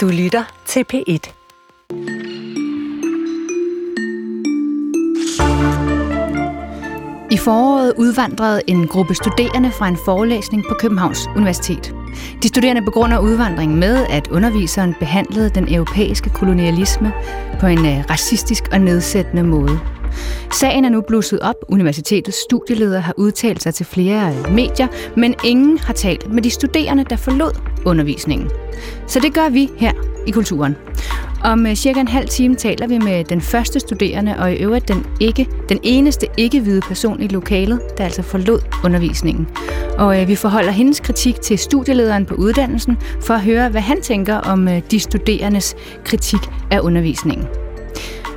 Du lytter til P1. I foråret udvandrede en gruppe studerende fra en forelæsning på Københavns Universitet. De studerende begrunder udvandringen med, at underviseren behandlede den europæiske kolonialisme på en øh, racistisk og nedsættende måde. Sagen er nu blusset op. Universitetets studieleder har udtalt sig til flere medier, men ingen har talt med de studerende, der forlod undervisningen. Så det gør vi her i Kulturen. Om øh, cirka en halv time taler vi med den første studerende, og i øvrigt den, ikke, den eneste ikke-hvide person i lokalet, der altså forlod undervisningen. Og øh, vi forholder hendes kritik til studielederen på uddannelsen, for at høre, hvad han tænker om øh, de studerendes kritik af undervisningen.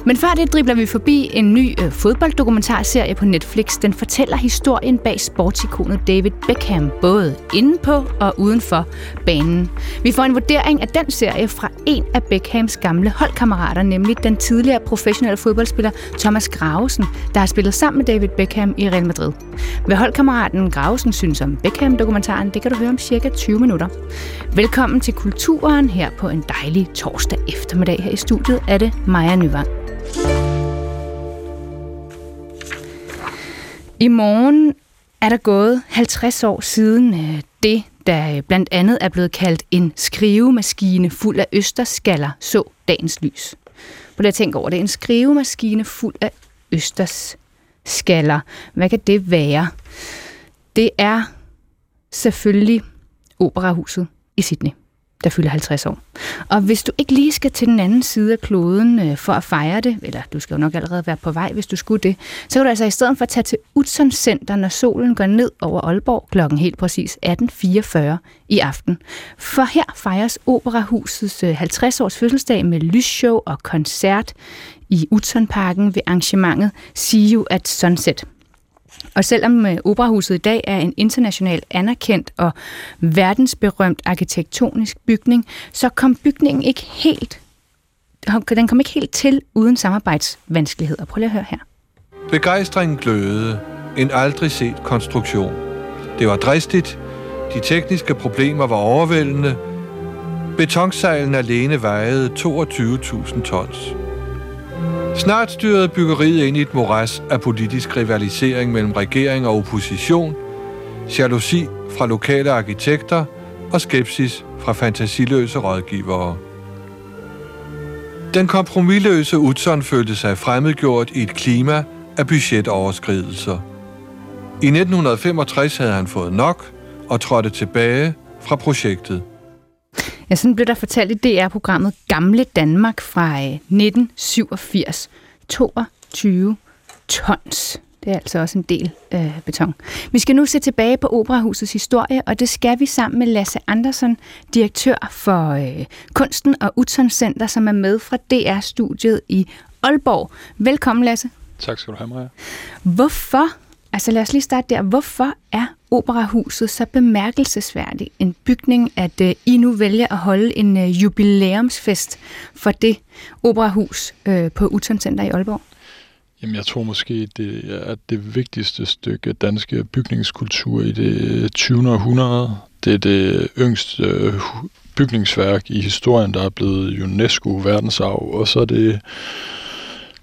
Men før det dribler vi forbi en ny øh, fodbolddokumentarserie på Netflix. Den fortæller historien bag sportsikonet David Beckham, både inde på og uden for banen. Vi får en vurdering af den serie fra en af Beckhams gamle holdkammerater, nemlig den tidligere professionelle fodboldspiller Thomas Gravesen, der har spillet sammen med David Beckham i Real Madrid. Hvad holdkammeraten Gravesen synes om Beckham-dokumentaren, det kan du høre om cirka 20 minutter. Velkommen til Kulturen her på en dejlig torsdag eftermiddag. Her i studiet er det Maja Nyvang. I morgen er der gået 50 år siden øh, det, der øh, blandt andet er blevet kaldt en skrivemaskine fuld af østerskaller, så dagens lys. På at tænke over det. En skrivemaskine fuld af østerskaller. Hvad kan det være? Det er selvfølgelig Operahuset i Sydney der fylder 50 år. Og hvis du ikke lige skal til den anden side af kloden øh, for at fejre det, eller du skal jo nok allerede være på vej, hvis du skulle det, så kan du altså i stedet for at tage til Utzon Center, når solen går ned over Aalborg klokken helt præcis 18.44 i aften. For her fejres Operahusets øh, 50-års fødselsdag med lysshow og koncert i Utzonparken ved arrangementet See You at Sunset. Og selvom øh, Operahuset i dag er en internationalt anerkendt og verdensberømt arkitektonisk bygning, så kom bygningen ikke helt den kom ikke helt til uden samarbejdsvanskeligheder. Prøv lige at høre her. Begejstringen glødede. En aldrig set konstruktion. Det var dristigt. De tekniske problemer var overvældende. Betonsejlen alene vejede 22.000 tons. Snart styrede byggeriet ind i et moras af politisk rivalisering mellem regering og opposition, jalousi fra lokale arkitekter og skepsis fra fantasiløse rådgivere. Den kompromilløse Utzon følte sig fremmedgjort i et klima af budgetoverskridelser. I 1965 havde han fået nok og trådte tilbage fra projektet. Ja, sådan blev der fortalt i DR-programmet Gamle Danmark fra 1987. Øh, 22 tons. Det er altså også en del øh, beton. Vi skal nu se tilbage på Operahusets historie, og det skal vi sammen med Lasse Andersen, direktør for øh, Kunsten og Utzon Center, som er med fra DR-studiet i Aalborg. Velkommen, Lasse. Tak skal du have, Maja. Hvorfor, altså lad os lige starte der, hvorfor er Operahuset så bemærkelsesværdig en bygning, at øh, I nu vælger at holde en øh, jubilæumsfest for det operahus øh, på Uton Center i Aalborg? Jamen, jeg tror måske, det er det vigtigste stykke danske bygningskultur i det øh, 20. århundrede. Det er det yngste øh, bygningsværk i historien, der er blevet UNESCO verdensarv, og så er det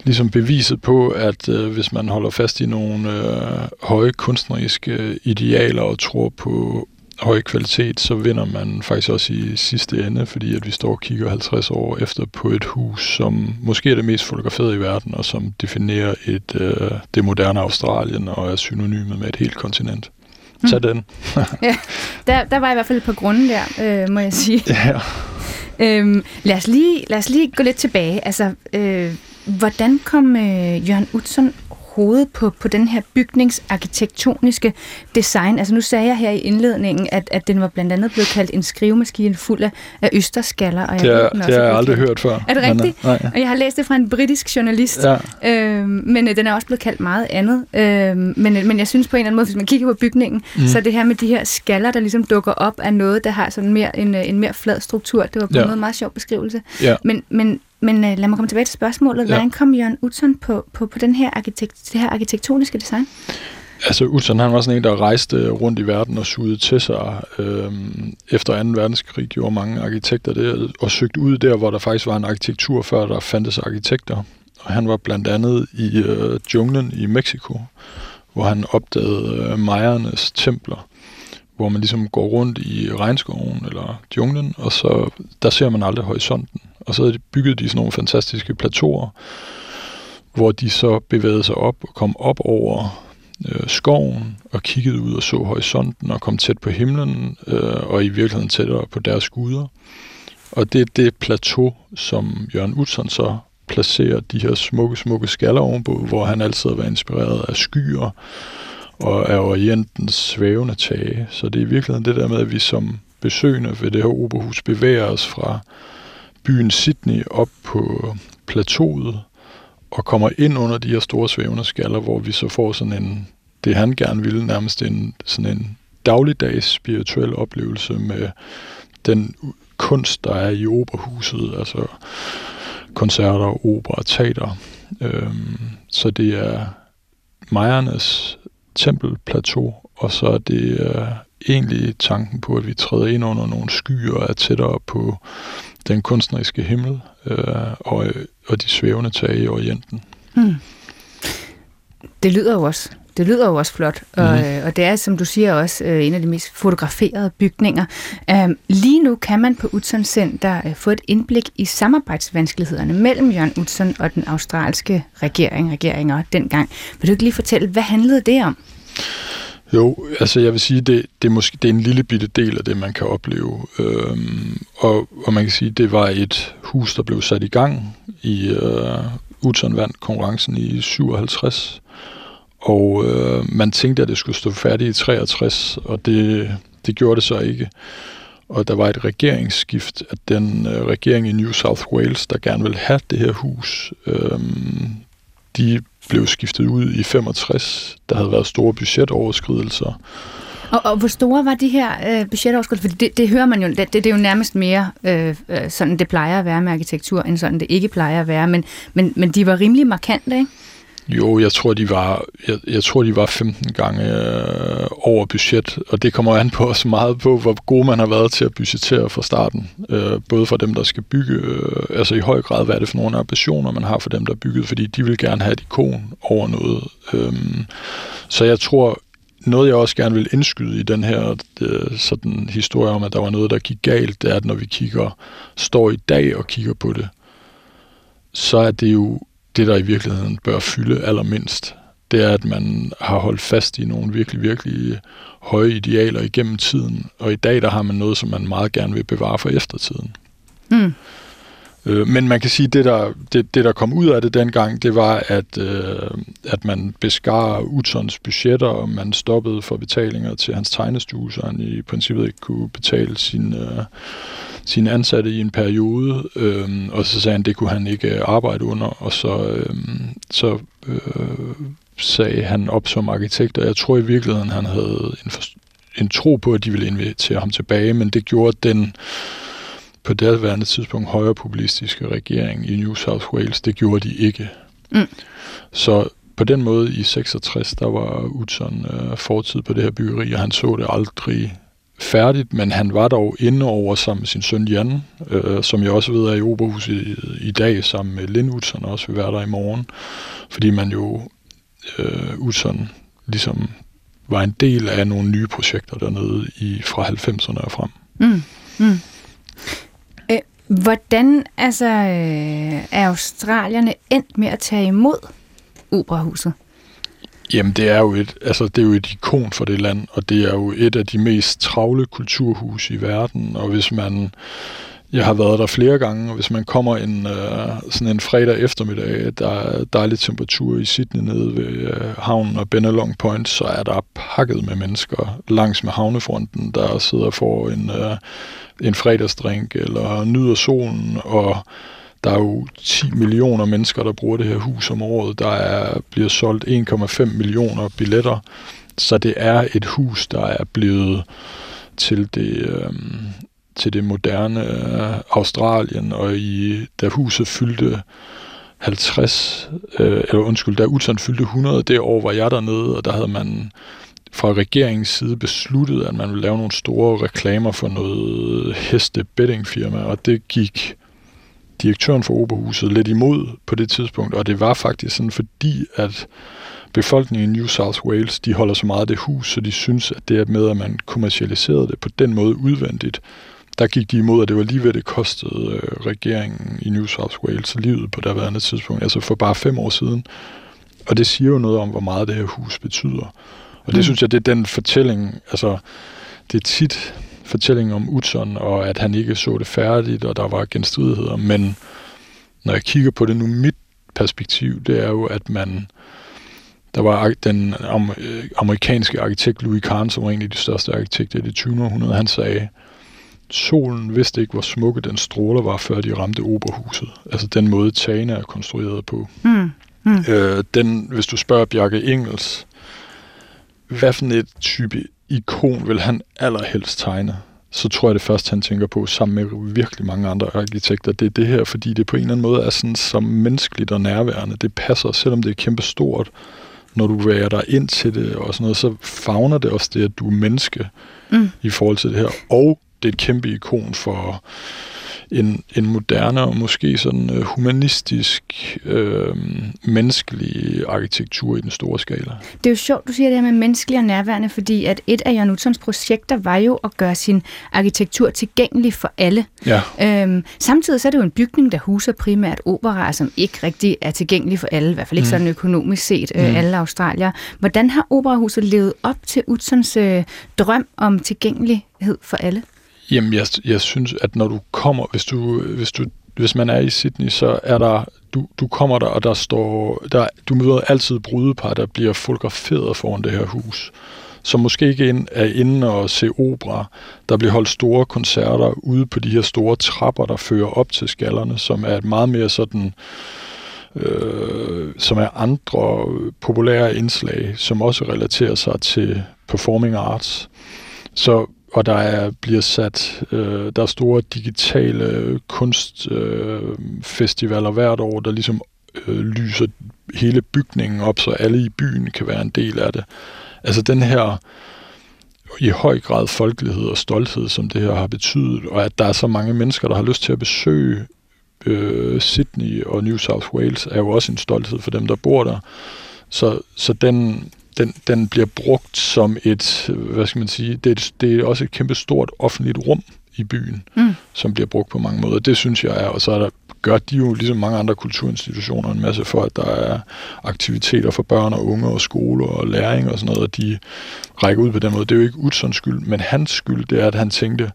ligesom beviset på, at øh, hvis man holder fast i nogle øh, høje kunstneriske øh, idealer og tror på høj kvalitet, så vinder man faktisk også i sidste ende, fordi at vi står og kigger 50 år efter på et hus, som måske er det mest fotograferede i verden, og som definerer et, øh, det moderne Australien og er synonymet med et helt kontinent. Så mm. den. ja, der, der var i hvert fald på grunden der, øh, må jeg sige. Ja. Øhm, lad, os lige, lad os lige gå lidt tilbage. Altså, øh, Hvordan kom øh, Jørgen Utzon hovedet på, på den her bygningsarkitektoniske design? Altså nu sagde jeg her i indledningen, at, at den var blandt andet blevet kaldt en skrivemaskine fuld af, af østerskaller. Og jeg det, er, det har jeg aldrig hørt før. Er det rigtigt? Nej. Og jeg har læst det fra en britisk journalist, ja. øhm, men øh, den er også blevet kaldt meget andet. Øhm, men, øh, men jeg synes på en eller anden måde, hvis man kigger på bygningen, mm. så det her med de her skaller, der ligesom dukker op, er noget, der har sådan mere en, øh, en mere flad struktur. Det var på ja. en måde meget sjov beskrivelse. Ja. Men, men men uh, lad mig komme tilbage til spørgsmålet. Ja. Hvordan kom Jørgen Utzon på, på, på den her arkitekt, det her arkitektoniske design? Altså Utzon, han var sådan en, der rejste rundt i verden og sugede til sig. Øhm, efter 2. verdenskrig gjorde mange arkitekter det, og søgte ud der, hvor der faktisk var en arkitektur, før der fandtes arkitekter. Og han var blandt andet i øh, junglen i Mexico, hvor han opdagede øh, majernes templer, hvor man ligesom går rundt i regnskoven eller junglen, og så der ser man aldrig horisonten. Og så byggede de sådan nogle fantastiske plateauer, hvor de så bevægede sig op og kom op over øh, skoven og kiggede ud og så horisonten og kom tæt på himlen øh, og i virkeligheden tættere på deres guder. Og det er det plateau, som Jørgen Utzon så placerer de her smukke, smukke skaller ovenpå, hvor han altid har været inspireret af skyer og af orientens svævende tage. Så det er i virkeligheden det der med, at vi som besøgende ved det her operahus bevæger os fra byen Sydney op på plateauet, og kommer ind under de her store svævende skaller, hvor vi så får sådan en, det han gerne ville, nærmest en, sådan en dagligdags spirituel oplevelse med den kunst, der er i operahuset, altså koncerter, opera, teater. Øhm, så det er Majernes tempelplateau, og så er det øh, egentlig tanken på, at vi træder ind under nogle skyer og er tættere på den kunstneriske himmel øh, og, og de svævende tage i Orienten. Hmm. Det lyder jo også det lyder jo også flot, og, mm. øh, og det er, som du siger, også øh, en af de mest fotograferede bygninger. Øh, lige nu kan man på Utzon Center øh, få et indblik i samarbejdsvanskelighederne mellem Jørgen Utzon og den australske regering, regeringer dengang. Vil du ikke lige fortælle, hvad handlede det om? Jo, altså jeg vil sige, det, det, er måske det er en lille bitte del af det, man kan opleve. Øhm, og, og man kan sige, det var et hus, der blev sat i gang i øh, Utzon vandt konkurrencen i 57. Og øh, man tænkte, at det skulle stå færdigt i 63, og det, det gjorde det så ikke. Og der var et regeringsskift, at den øh, regering i New South Wales, der gerne ville have det her hus, øh, de blev skiftet ud i 65. Der havde været store budgetoverskridelser. Og, og hvor store var de her øh, budgetoverskridelser? Fordi det, det hører man jo, det, det, det er jo nærmest mere øh, øh, sådan, det plejer at være med arkitektur, end sådan det ikke plejer at være. Men, men, men de var rimelig markante, ikke? Jo, jeg tror, de var, jeg, jeg tror, de var 15 gange øh, over budget, og det kommer an på også meget på, hvor god man har været til at budgettere fra starten. Øh, både for dem, der skal bygge, øh, altså i høj grad, hvad er det for nogle ambitioner, man har for dem, der er bygget, fordi de vil gerne have et ikon over noget. Øh, så jeg tror, noget jeg også gerne vil indskyde i den her øh, sådan historie om, at der var noget, der gik galt, det er, at når vi kigger, står i dag og kigger på det, så er det jo det, der i virkeligheden bør fylde allermindst, det er, at man har holdt fast i nogle virkelig, virkelig høje idealer igennem tiden, og i dag der har man noget, som man meget gerne vil bevare for eftertiden. Mm. Øh, men man kan sige, at det der, det, det, der kom ud af det dengang, det var, at, øh, at man beskar Utzons budgetter, og man stoppede for betalinger til hans tegnestue, så han i princippet ikke kunne betale sin, øh, sine ansatte i en periode, øh, og så sagde han, at det kunne han ikke øh, arbejde under, og så, øh, så øh, sagde han op som arkitekt, og jeg tror i virkeligheden, han havde en, en tro på, at de ville invitere ham tilbage, men det gjorde den på det værende tidspunkt højre populistiske regering i New South Wales, det gjorde de ikke. Mm. Så på den måde i 66, der var Utzon øh, fortid på det her byggeri, og han så det aldrig færdigt, men han var dog inde over sammen med sin søn Jan, øh, som jeg også ved er i Oberhus i, i dag, sammen med Lind Utzon, også vil være der i morgen, fordi man jo øh, Utzon ligesom var en del af nogle nye projekter dernede i fra 90'erne og frem. Mm. Mm. Hvordan altså, øh, er australierne endt med at tage imod operahuset? Jamen, det er jo et, altså, det er jo et ikon for det land, og det er jo et af de mest travle kulturhus i verden, og hvis man jeg har været der flere gange, og hvis man kommer en, øh, sådan en fredag eftermiddag, der er dejlig temperatur i Sydney nede ved øh, havnen og Benelong Point, så er der pakket med mennesker langs med havnefronten, der sidder for en, øh, en fredagsdrink eller nyder solen, og der er jo 10 millioner mennesker, der bruger det her hus om året. Der er, bliver solgt 1,5 millioner billetter. Så det er et hus, der er blevet til det, øh, til det moderne øh, Australien. Og i, da huset fyldte 50, øh, eller undskyld, da Utan fyldte 100, det år var jeg dernede, og der havde man fra regeringens side besluttet, at man ville lave nogle store reklamer for noget heste bettingfirma, og det gik direktøren for Oberhuset lidt imod på det tidspunkt, og det var faktisk sådan, fordi at befolkningen i New South Wales, de holder så meget af det hus, så de synes, at det med, at man kommercialiserede det på den måde udvendigt, der gik de imod, at det var lige ved, det kostede øh, regeringen i New South Wales livet på andet tidspunkt, altså for bare fem år siden. Og det siger jo noget om, hvor meget det her hus betyder. Og det mm. synes jeg, det er den fortælling, altså det er tit fortællingen om Utzon, og at han ikke så det færdigt, og der var genstridigheder, men når jeg kigger på det nu, mit perspektiv, det er jo, at man der var den amerikanske arkitekt Louis Kahn, som var en af de største arkitekter i det 20. århundrede, han sagde, solen vidste ikke, hvor smukke den stråler var, før de ramte operhuset. Altså den måde, tagene er konstrueret på. Mm. Mm. Øh, den, hvis du spørger Bjarke Engels, hvad for et type ikon vil han allerhelst tegne? Så tror jeg det først, han tænker på, sammen med virkelig mange andre arkitekter, det er det her, fordi det på en eller anden måde er sådan så menneskeligt og nærværende. Det passer, selvom det er kæmpe stort. Når du værer dig ind til det og sådan noget, så fagner det også det, at du er menneske mm. i forhold til det her. Og det er et kæmpe ikon for en, en moderne og måske sådan uh, humanistisk, øh, menneskelig arkitektur i den store skala. Det er jo sjovt, du siger det her med menneskelig og nærværende, fordi at et af Jan Utzons projekter var jo at gøre sin arkitektur tilgængelig for alle. Ja. Øhm, samtidig så er det jo en bygning, der huser primært operaer, som ikke rigtig er tilgængelig for alle, i hvert fald ikke mm. sådan økonomisk set, øh, mm. alle australier. Hvordan har operahuset levet op til Utzons øh, drøm om tilgængelighed for alle? Jamen, jeg, jeg synes, at når du kommer, hvis du, hvis du hvis man er i Sydney, så er der, du, du kommer der, og der står, der, du møder altid brudepar, der bliver fotograferet foran det her hus, som måske ikke ind, er inde og se opera. Der bliver holdt store koncerter ude på de her store trapper, der fører op til skallerne, som er et meget mere sådan, øh, som er andre populære indslag, som også relaterer sig til performing arts. Så og der er, bliver sat, øh, der er store digitale kunstfestivaler øh, hvert år, der ligesom øh, lyser hele bygningen op, så alle i byen kan være en del af det. Altså den her i høj grad folkelighed og stolthed, som det her har betydet, og at der er så mange mennesker, der har lyst til at besøge øh, Sydney og New South Wales, er jo også en stolthed for dem, der bor der. Så, så den, den, den bliver brugt som et, hvad skal man sige, det er, det er også et kæmpe stort offentligt rum i byen, mm. som bliver brugt på mange måder. Det synes jeg er, og så er der, gør de jo ligesom mange andre kulturinstitutioner en masse for, at der er aktiviteter for børn og unge og skoler og læring og sådan noget, og de rækker ud på den måde. Det er jo ikke Utzons skyld, men hans skyld, det er, at han tænkte,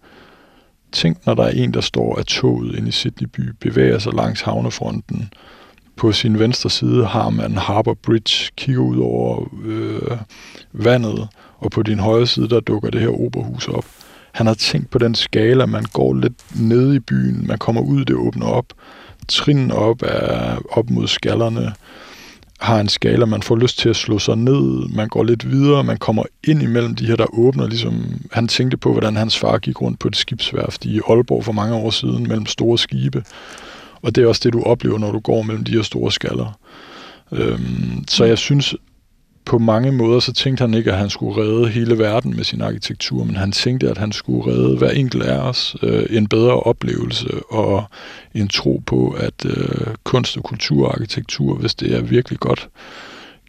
tænk når der er en, der står af toget inde i Sydney by, bevæger sig langs havnefronten, på sin venstre side har man Harbour Bridge, kigger ud over øh, vandet, og på din højre side, der dukker det her operahus op. Han har tænkt på den skala, man går lidt ned i byen, man kommer ud, det åbner op, trin op er op mod skallerne, har en skala, man får lyst til at slå sig ned, man går lidt videre, man kommer ind imellem de her, der åbner, ligesom han tænkte på, hvordan hans far gik rundt på et skibsværft i Aalborg for mange år siden, mellem store skibe, og det er også det, du oplever, når du går mellem de her store skaller. Øhm, så jeg synes, på mange måder, så tænkte han ikke, at han skulle redde hele verden med sin arkitektur, men han tænkte, at han skulle redde hver enkelt af os øh, en bedre oplevelse og en tro på, at øh, kunst og kultur og arkitektur, hvis det er virkelig godt,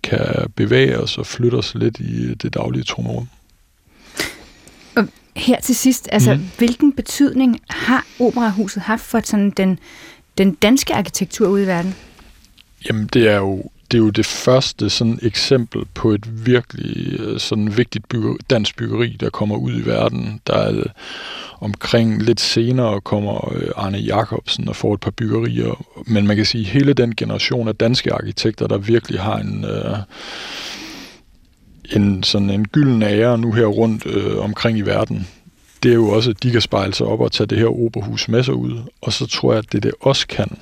kan bevæge os og flytte os lidt i det daglige trumrum. Her til sidst, altså, mm. hvilken betydning har operahuset haft for sådan den den danske arkitektur ude i verden? Jamen, det er jo det er jo det første sådan eksempel på et virkelig øh, sådan vigtigt bygge, dansk byggeri, der kommer ud i verden. Der er øh, omkring lidt senere kommer øh, Arne Jacobsen og får et par byggerier, men man kan sige, hele den generation af danske arkitekter, der virkelig har en, øh, en sådan en gylden ære nu her rundt øh, omkring i verden, det er jo også, at de kan spejle sig op og tage det her operahus med sig ud. Og så tror jeg, at det det også kan,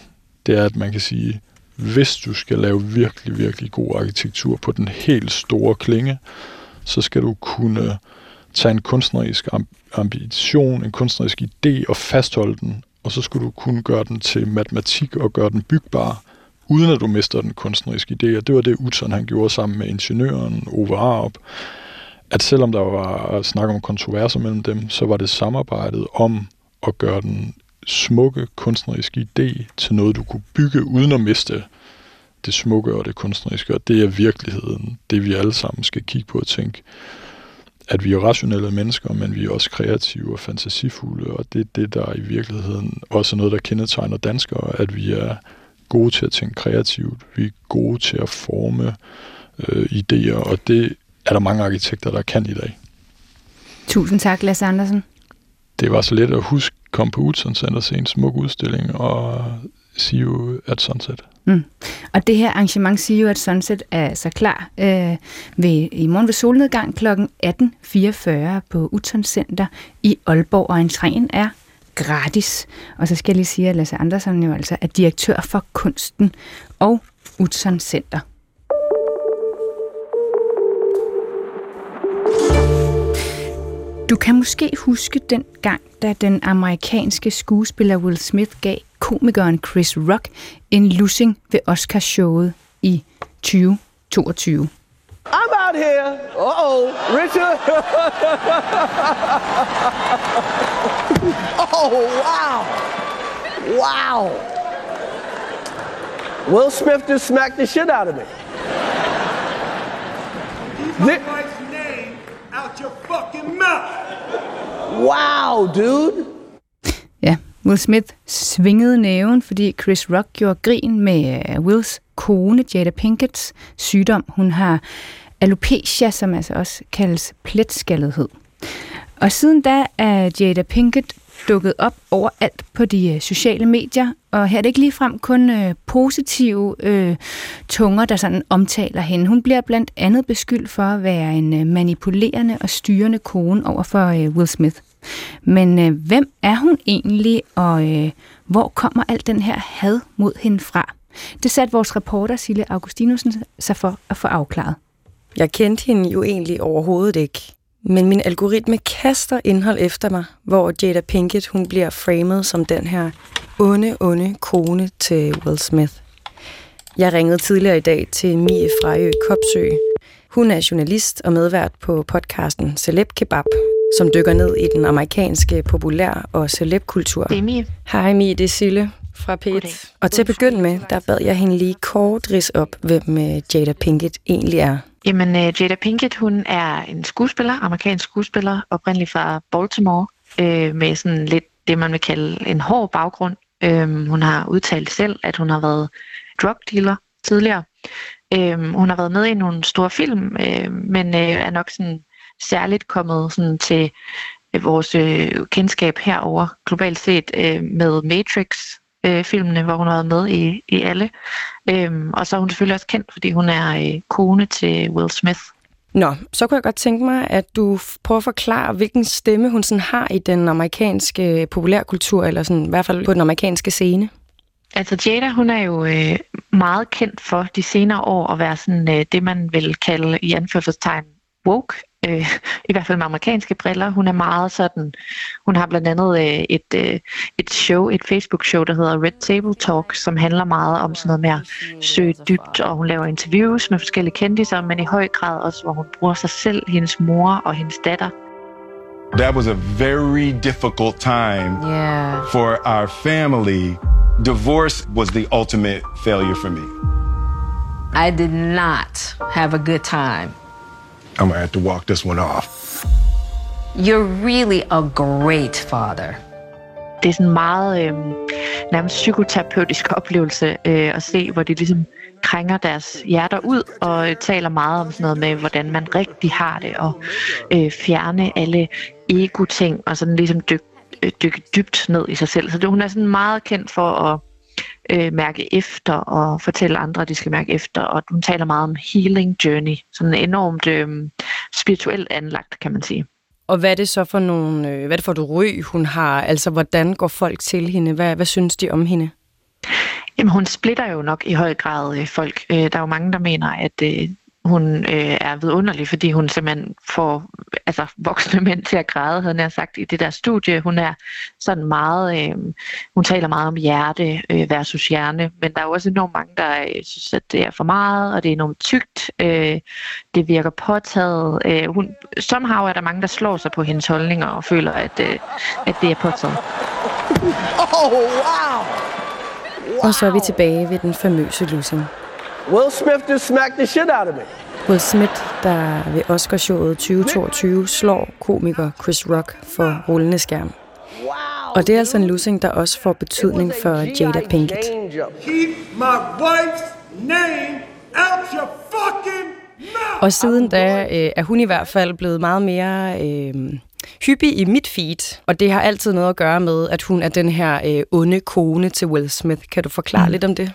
det er, at man kan sige, hvis du skal lave virkelig, virkelig god arkitektur på den helt store klinge, så skal du kunne tage en kunstnerisk ambition, en kunstnerisk idé og fastholde den, og så skal du kunne gøre den til matematik og gøre den bygbar uden at du mister den kunstneriske idé. Og det var det, Utzon han gjorde sammen med ingeniøren Ove Arup. At selvom der var snak om kontroverser mellem dem, så var det samarbejdet om at gøre den smukke kunstneriske idé til noget, du kunne bygge uden at miste det smukke og det kunstneriske. Og det er virkeligheden, det vi alle sammen skal kigge på og tænke, at vi er rationelle mennesker, men vi er også kreative og fantasifulde, og det er det, der i virkeligheden også er noget, der kendetegner danskere, at vi er gode til at tænke kreativt, vi er gode til at forme øh, idéer, og det er der mange arkitekter, der kan i dag. Tusind tak, Lasse Andersen. Det var så let at huske, kom på Utzon Center se en smuk udstilling og see you at sunset. Mm. Og det her arrangement See You at Sunset er så klar øh, ved, i morgen ved solnedgang kl. 18.44 på Utzon Center i Aalborg, og entréen er gratis. Og så skal jeg lige sige, at Lasse Andersen jo altså er direktør for kunsten og Utzon Center. Du kan måske huske den gang, da den amerikanske skuespiller Will Smith gav komikeren Chris Rock en lussing ved Oscarshowet i 2022. I'm out here. Uh-oh, Richard. oh, wow. Wow. Will Smith just smacked the shit out of me. Keep my wife's name out your fucking mouth. Wow, dude. Ja, Will Smith svingede næven, fordi Chris Rock gjorde grin med øh, Wills kone, Jada Pinkets sygdom. Hun har alopecia, som altså også kaldes pletskallethed. Og siden da er Jada Pinkett dukket op overalt på de øh, sociale medier, og her er det ikke ligefrem kun øh, positive øh, tunger, der sådan omtaler hende. Hun bliver blandt andet beskyldt for at være en øh, manipulerende og styrende kone over for øh, Will Smith. Men øh, hvem er hun egentlig, og øh, hvor kommer al den her had mod hende fra? Det satte vores reporter Sille Augustinusen sig for at få afklaret. Jeg kendte hende jo egentlig overhovedet ikke. Men min algoritme kaster indhold efter mig, hvor Jada Pinkett hun bliver framed som den her onde, onde kone til Will Smith. Jeg ringede tidligere i dag til Mie Frejø Kopsø. Hun er journalist og medvært på podcasten Celeb Kebab, som dykker ned i den amerikanske populær- og celebkultur. Det er Mie. Hej Mie, det er Sille fra P1. Og til at begynde med, der bad jeg hende lige kort ris op, hvem øh, Jada Pinkett egentlig er. Jamen, uh, Jada Pinkett, hun er en skuespiller, amerikansk skuespiller, oprindeligt fra Baltimore, øh, med sådan lidt det, man vil kalde en hård baggrund. Øh, hun har udtalt selv, at hun har været drug dealer tidligere. Øh, hun har været med i nogle store film, øh, men øh, er nok sådan særligt kommet sådan til øh, vores øh, kendskab herover globalt set øh, med Matrix øh, filmene, hvor hun har været med i, i alle. Øhm, og så er hun selvfølgelig også kendt, fordi hun er øh, kone til Will Smith. Nå, så kunne jeg godt tænke mig, at du prøver at forklare, hvilken stemme hun sådan har i den amerikanske populærkultur, eller sådan, i hvert fald på den amerikanske scene. Altså Jada, hun er jo øh, meget kendt for de senere år at være sådan øh, det, man vil kalde i anførselstegn woke, øh, i hvert fald med amerikanske briller. Hun er meget sådan, hun har blandt andet øh, et, øh, et show, et Facebook-show, der hedder Red Table Talk, som handler meget om sådan noget med at søge dybt, og hun laver interviews med forskellige kendiser, men i høj grad også, hvor hun bruger sig selv, hendes mor og hendes datter. That was a very difficult time yeah. for our family. Divorce was the ultimate failure for me. I did not have a good time. I'm gonna have to walk this one off. You're really a great father. Det er sådan en meget øh, nærmest psykoterapeutisk oplevelse øh, at se, hvor de ligesom krænger deres hjerter ud og øh, taler meget om sådan noget med, hvordan man rigtig har det, og øh, fjerne alle ego-ting, og sådan ligesom dykke øh, dykke dybt ned i sig selv. Så det, hun er sådan meget kendt for at øh, mærke efter og fortælle andre, at de skal mærke efter. Og hun taler meget om healing journey, sådan enormt øh, spirituelt anlagt, kan man sige. Og hvad er det så for nogle, øh, hvad er det for et ryg, hun har? Altså, hvordan går folk til hende? Hvad, hvad synes de om hende? Jamen, hun splitter jo nok i høj grad øh, folk. Øh, der er jo mange, der mener, at øh, hun øh, er vidunderlig, fordi hun simpelthen får altså, voksne mænd til at græde, havde jeg sagt, i det der studie. Hun er sådan meget, øh, hun taler meget om hjerte øh, versus hjerne, men der er også enormt mange, der øh, synes, at det er for meget, og det er enormt tykt. Øh, det virker påtaget. Øh, hun, somehow er der mange, der slår sig på hendes holdninger og føler, at, øh, at det er påtaget. Oh, wow. Og så er vi tilbage ved den famøse losing. Will Smith just smacked the shit out of me. Will Smith, der ved Oscarshowet 2022 slår komiker Chris Rock for rullende skærm. Og det er altså en losing, der også får betydning for Jada Pinkett. Keep my wife's name out your fucking mouth! Og siden da øh, er hun i hvert fald blevet meget mere øh, hyppig i mit feed, og det har altid noget at gøre med, at hun er den her øh, onde kone til Will Smith. Kan du forklare mm. lidt om det?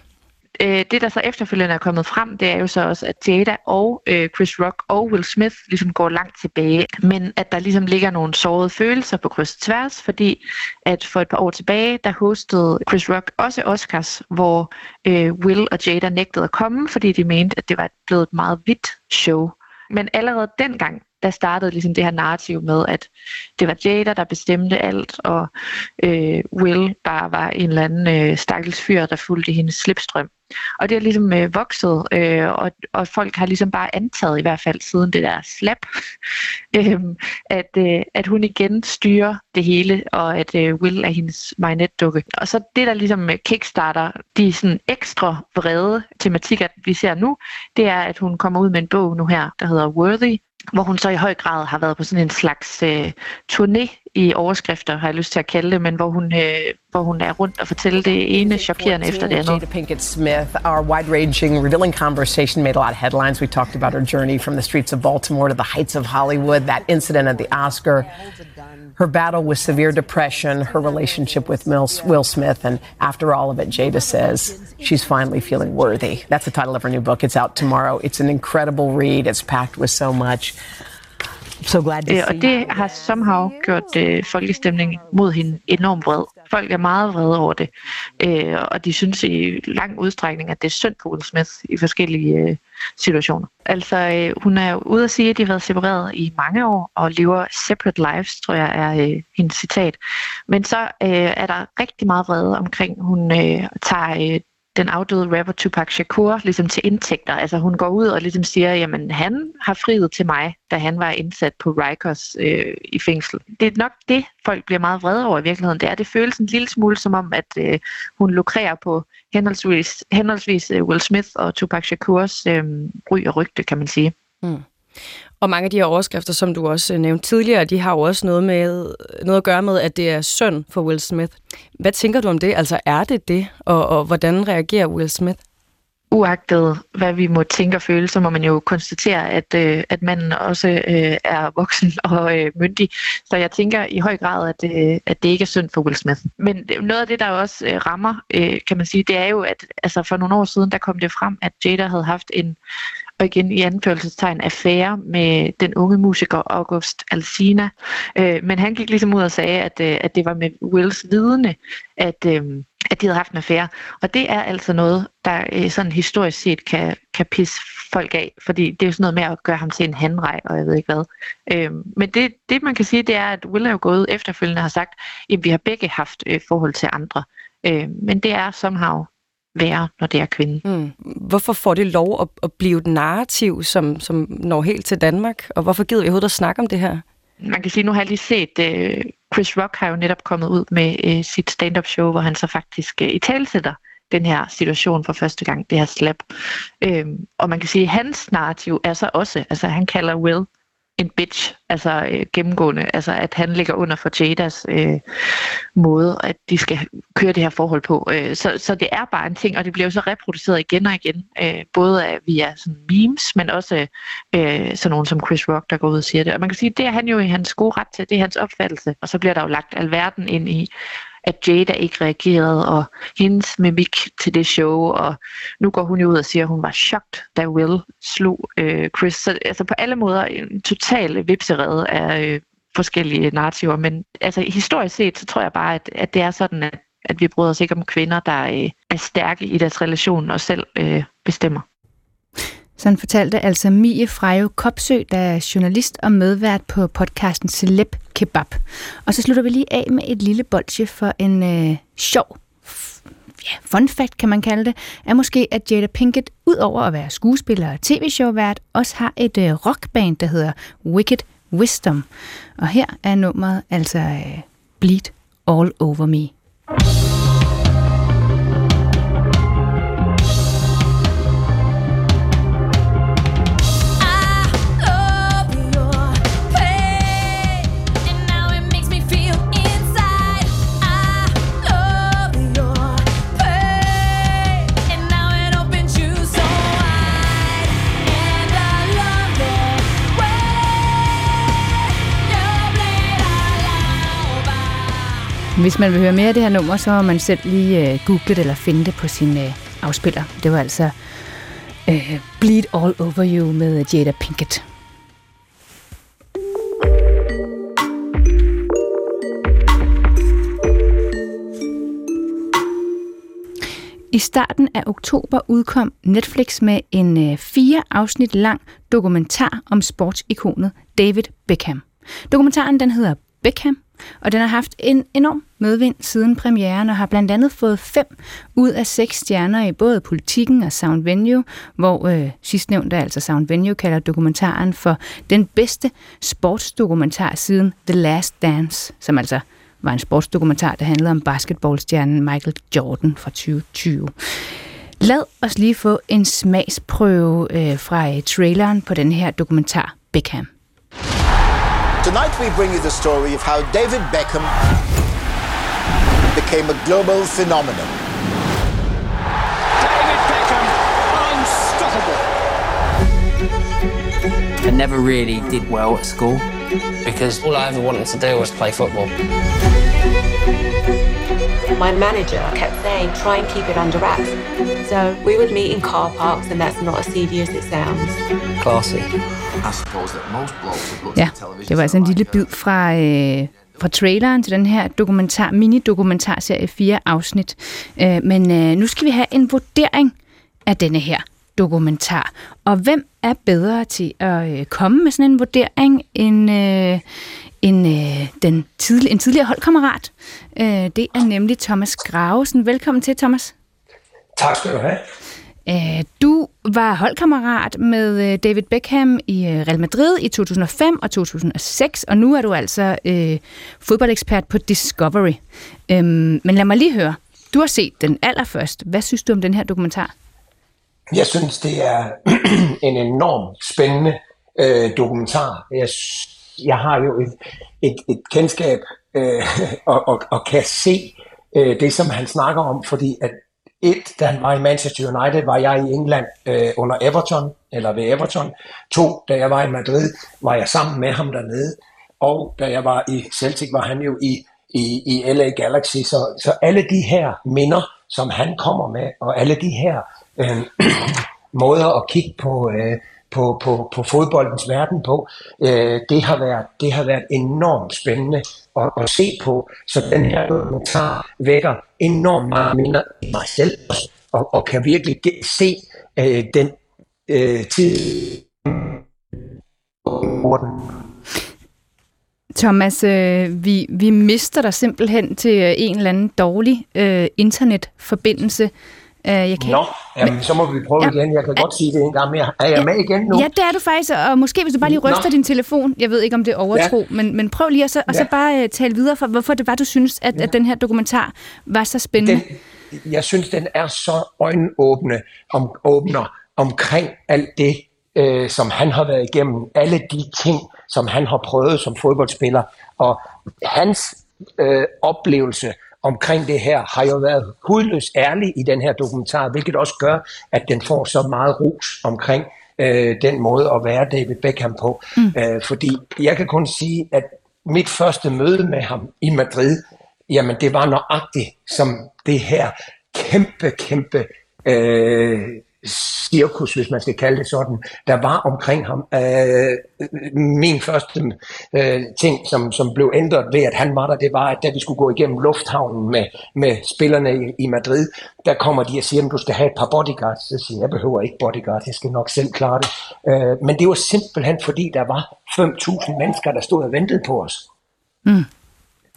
Øh, det, der så efterfølgende er kommet frem, det er jo så også, at Jada og øh, Chris Rock og Will Smith ligesom går langt tilbage, men at der ligesom ligger nogle sårede følelser på kryds og tværs, fordi at for et par år tilbage, der hostede Chris Rock også Oscars, hvor øh, Will og Jada nægtede at komme, fordi de mente, at det var blevet et meget hvidt show. Men allerede dengang, der startede ligesom det her narrativ med, at det var Jada, der bestemte alt, og øh, Will bare var en eller anden øh, stakkels fyr, der fulgte hendes slipstrøm. Og det er ligesom øh, vokset, øh, og, og folk har ligesom bare antaget, i hvert fald siden det der slap, øh, at, øh, at hun igen styrer det hele, og at øh, Will er hendes marionetdukke. Og så det, der ligesom øh, kickstarter de sådan ekstra vrede tematikker, vi ser nu, det er, at hun kommer ud med en bog nu her, der hedder Worthy, hvor hun så i høj grad har været på sådan en slags øh, turné i overskrifter, har jeg lyst til at kalde det, men hvor hun, øh, hvor hun er rundt og fortæller det ene chokerende efter det andet. Jada Pinkett Smith, our wide-ranging, revealing conversation made a lot of headlines. We talked about her journey from the streets of Baltimore to the heights of Hollywood, that incident at the Oscar, her battle with severe depression, her relationship with Will Smith, and after all of it, Jada says she's finally feeling worthy. That's the title of her new book. It's out tomorrow. It's an incredible read. It's packed with so much. So glad to see. Og det har somehow gjort øh, folkestemningen mod hende enormt vred. Folk er meget vrede over det, øh, og de synes i lang udstrækning, at det er synd for Will Smith i forskellige øh, situationer. Altså, øh, hun er ude at sige, at de har været separeret i mange år og lever separate lives, tror jeg er øh, hendes citat. Men så øh, er der rigtig meget vrede omkring, hun øh, tager øh, den afdøde rapper Tupac Shakur ligesom til indtægter. Altså hun går ud og ligesom siger, jamen han har friet til mig, da han var indsat på Rikers øh, i fængsel. Det er nok det, folk bliver meget vrede over i virkeligheden. Det er, det føles en lille smule som om, at øh, hun lukrerer på henholdsvis, henholdsvis øh, Will Smith og Tupac Shakurs øh, ry og rygte, kan man sige. Mm. Og mange af de her overskrifter, som du også øh, nævnte tidligere, de har jo også noget, med, noget at gøre med, at det er søn for Will Smith. Hvad tænker du om det? Altså er det det? Og, og hvordan reagerer Will Smith? Uagtet hvad vi må tænke og føle, så må man jo konstatere, at, øh, at manden også øh, er voksen og øh, myndig. Så jeg tænker i høj grad, at, øh, at det ikke er synd for Will Smith. Men noget af det, der også øh, rammer, øh, kan man sige, det er jo, at altså for nogle år siden, der kom det frem, at Jada havde haft en og igen i anførselstegn affære med den unge musiker August Alsina. Øh, men han gik ligesom ud og sagde, at, øh, at det var med Wills vidne, at, øh, at de havde haft en affære. Og det er altså noget, der øh, sådan historisk set kan, kan pisse folk af, fordi det er jo sådan noget med at gøre ham til en handrej, og jeg ved ikke hvad. Øh, men det, det man kan sige, det er, at Will er jo gået efterfølgende har sagt, at vi har begge haft øh, forhold til andre. Øh, men det er somehow være, når det er kvinde. Mm. Hvorfor får det lov at, at blive et narrativ, som, som når helt til Danmark? Og hvorfor gider vi overhovedet at snakke om det her? Man kan sige, nu har jeg lige set, uh, Chris Rock har jo netop kommet ud med uh, sit stand-up show, hvor han så faktisk uh, i talsætter den her situation for første gang, det her slap. Øhm, og man kan sige, at hans narrativ er så også, altså han kalder Will en bitch, altså øh, gennemgående, altså at han ligger under for Jadas øh, måde, at de skal køre det her forhold på. Øh, så, så det er bare en ting, og det bliver jo så reproduceret igen og igen, øh, både af, via sådan memes, men også øh, øh, sådan nogen som Chris Rock, der går ud og siger det. Og man kan sige, det er han jo i hans gode ret til, det er hans opfattelse, og så bliver der jo lagt alverden ind i, at Jada ikke reagerede, og hendes mimik til det show, og nu går hun jo ud og siger, at hun var chokt, da Will slog øh, Chris. Så altså på alle måder en total vipserede af øh, forskellige narrativer, men altså historisk set, så tror jeg bare, at, at det er sådan, at, at vi bryder os ikke om kvinder, der øh, er stærke i deres relation og selv øh, bestemmer. Sådan fortalte altså Mie Frejo Kopsø, der er journalist og medvært på podcasten Celeb Kebab. Og så slutter vi lige af med et lille bolsje for en øh, sjov ja, fun fact kan man kalde det, er måske, at Jada Pinkett, ud over at være skuespiller og tv-showvært, også har et øh, rockband, der hedder Wicked Wisdom. Og her er nummeret altså øh, Bleed All Over Me. Hvis man vil høre mere af det her nummer, så må man selv lige øh, google det eller finde det på sin øh, afspiller. Det var altså øh, Bleed All Over You med øh, Jada Pinkett. I starten af oktober udkom Netflix med en øh, fire afsnit lang dokumentar om sportsikonet David Beckham. Dokumentaren den hedder Beckham, og den har haft en enorm medvind siden premieren og har blandt andet fået fem ud af seks stjerner i både Politikken og Sound Venue, hvor øh, sidstnævnte, altså Sound Venue, kalder dokumentaren for den bedste sportsdokumentar siden The Last Dance, som altså var en sportsdokumentar, der handlede om basketballstjernen Michael Jordan fra 2020. Lad os lige få en smagsprøve øh, fra øh, traileren på den her dokumentar Beckham. Tonight we bring you the story of how David Beckham became a global phenomenon. David Beckham, unstoppable. I never really did well at school because all I ever wanted to do was play football. My manager kept saying, try and keep it under wraps. So we would meet in car parks, and that's not as seedy as it sounds. Classy. Ja, det var altså en lille bid fra, øh, fra traileren til den her dokumentar, mini-dokumentarserie, fire afsnit. Øh, men øh, nu skal vi have en vurdering af denne her dokumentar. Og hvem er bedre til at øh, komme med sådan en vurdering end, øh, end øh, den tidlig, en tidligere holdkammerat? Øh, det er nemlig Thomas Gravesen. Velkommen til, Thomas. Tak skal du have. Øh, du var holdkammerat med øh, David Beckham i øh, Real Madrid i 2005 og 2006, og nu er du altså øh, fodboldekspert på Discovery. Øhm, men lad mig lige høre. Du har set den allerførst. Hvad synes du om den her dokumentar? Jeg synes, det er en enormt spændende øh, dokumentar. Jeg, jeg har jo et, et, et kendskab øh, og, og, og kan se øh, det, som han snakker om, fordi at et, da han var i Manchester United, var jeg i England øh, under Everton, eller ved Everton. To, da jeg var i Madrid, var jeg sammen med ham dernede. Og da jeg var i Celtic, var han jo i, i, i LA Galaxy. Så, så alle de her minder, som han kommer med, og alle de her øh, måder at kigge på, øh, på, på, på fodboldens verden på, øh, det, har været, det har været enormt spændende at, at se på. Så den her dokumentar vækker enormt meget minder i mig selv og, og kan virkelig se øh, den øh, tid, hvor den Thomas, øh, vi, vi mister dig simpelthen til øh, en eller anden dårlig øh, internetforbindelse. Uh, jeg kan Nå, jamen, men, så må vi prøve ja, igen. Jeg kan godt sige det en gang mere. Er jeg ja, med igen nu? Ja, det er du faktisk, og måske hvis du bare lige ryster Nå. din telefon. Jeg ved ikke, om det er overtro, ja. men, men prøv lige at så, og ja. så bare uh, tale videre for, hvorfor det var, du synes, at, ja. at den her dokumentar var så spændende. Den, jeg synes, den er så øjenåbne om, åbner omkring alt det, øh, som han har været igennem. Alle de ting, som han har prøvet som fodboldspiller. Og hans øh, oplevelse omkring det her har jo været hudløs ærlig i den her dokumentar, hvilket også gør, at den får så meget ros omkring øh, den måde at være David Beckham på. Mm. Øh, fordi jeg kan kun sige, at mit første møde med ham i Madrid, jamen det var nøjagtigt som det her kæmpe, kæmpe øh, cirkus, hvis man skal kalde det sådan, der var omkring ham. Øh, min første øh, ting, som, som blev ændret ved, at han var der, det var, at da vi skulle gå igennem lufthavnen med, med spillerne i, i Madrid, der kommer de og siger, at du skal have et par bodyguards. Så siger jeg, jeg behøver ikke bodyguards, jeg skal nok selv klare det. Øh, men det var simpelthen, fordi der var 5.000 mennesker, der stod og ventede på os. Mm.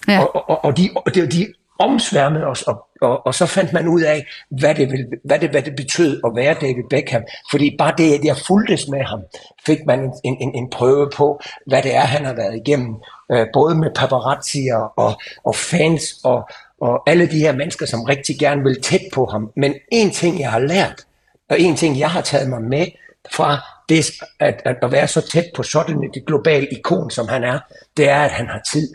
Ja. Og, og, og, de, og de, de omsværmede os, og, og, og så fandt man ud af, hvad det, ville, hvad, det, hvad det betød at være David Beckham. Fordi bare det, at jeg fuldtes med ham, fik man en, en, en prøve på, hvad det er, han har været igennem. Øh, både med paparazzier og, og fans og, og alle de her mennesker, som rigtig gerne vil tæt på ham. Men en ting, jeg har lært, og en ting, jeg har taget mig med fra det, at, at, at være så tæt på sådan et globalt ikon, som han er, det er, at han har tid.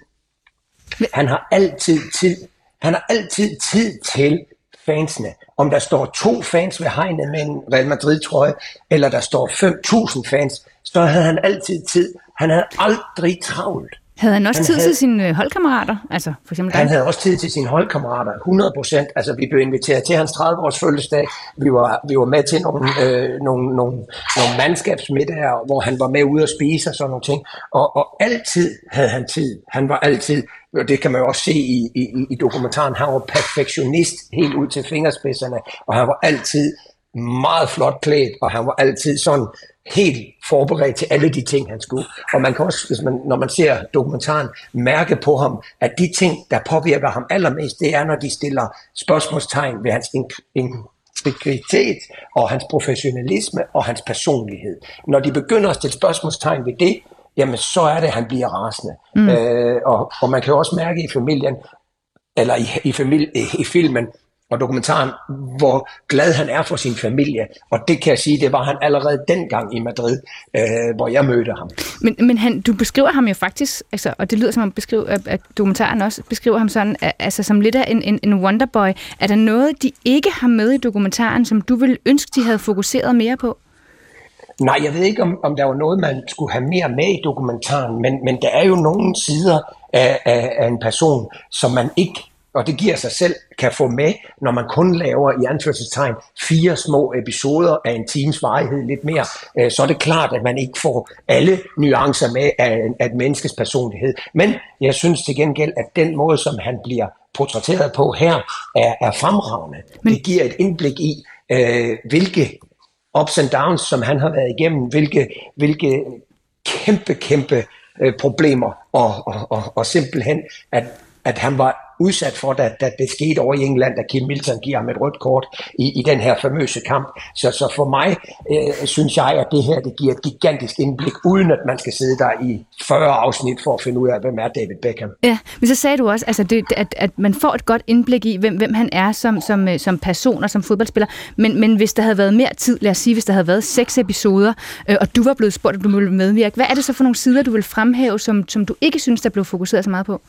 Han har altid tid han har altid tid til fansene. Om der står to fans ved hegnet med en Real Madrid-trøje, eller der står 5.000 fans, så havde han altid tid. Han havde aldrig travlt. Havde han også Han tid havde- til sine øh, holdkammerater? Altså for eksempel dig? Han havde også tid til sine holdkammerater, 100 procent. Altså, vi blev inviteret til hans 30-års fødselsdag. Vi var, vi var med til nogle, øh, nogle, nogle, nogle mandskabsmiddager, hvor han var med ude at spise og sådan nogle ting. Og, og altid havde han tid. Han var altid, og det kan man jo også se i, i, i dokumentaren, han var perfektionist helt ud til fingerspidserne, og han var altid meget flot klædt, og han var altid sådan helt forberedt til alle de ting, han skulle. Og man kan også, hvis man, når man ser dokumentaren, mærke på ham, at de ting, der påvirker ham allermest, det er, når de stiller spørgsmålstegn ved hans in- integritet og hans professionalisme og hans personlighed. Når de begynder at stille spørgsmålstegn ved det, jamen så er det, at han bliver rasende. Mm. Mm. Øh, og, og man kan jo også mærke i familien, eller i, i, familie, i, i filmen og dokumentaren, hvor glad han er for sin familie. Og det kan jeg sige, det var han allerede dengang i Madrid, øh, hvor jeg mødte ham. Men, men han, du beskriver ham jo faktisk, altså, og det lyder som om beskrive, at, dokumentaren også beskriver ham sådan, altså som lidt af en, en, en wonderboy. Er der noget, de ikke har med i dokumentaren, som du ville ønske, de havde fokuseret mere på? Nej, jeg ved ikke, om, om der var noget, man skulle have mere med i dokumentaren, men, men der er jo nogle sider af, af, af en person, som man ikke, og det giver sig selv, kan få med, når man kun laver i anførselstegn fire små episoder af en times varighed lidt mere, øh, så er det klart, at man ikke får alle nuancer med af, af et menneskes personlighed. Men jeg synes til gengæld, at den måde, som han bliver portrætteret på her, er, er fremragende. Men... Det giver et indblik i, øh, hvilke ups and downs, som han har været igennem, hvilke, hvilke kæmpe, kæmpe øh, problemer, og, og, og, og simpelthen, at, at han var udsat for, da, da det skete over i England, da Kim Milton giver ham et rødt kort i, i den her famøse kamp. Så, så for mig øh, synes jeg, at det her det giver et gigantisk indblik, uden at man skal sidde der i 40 afsnit for at finde ud af, hvem er David Beckham. Ja, men så sagde du også, altså det, at, at man får et godt indblik i, hvem, hvem han er som, som, øh, som person og som fodboldspiller. Men, men hvis der havde været mere tid, lad os sige, hvis der havde været seks episoder, øh, og du var blevet spurgt, om du ville medvirke, hvad er det så for nogle sider, du vil fremhæve, som, som du ikke synes, der blev fokuseret så meget på?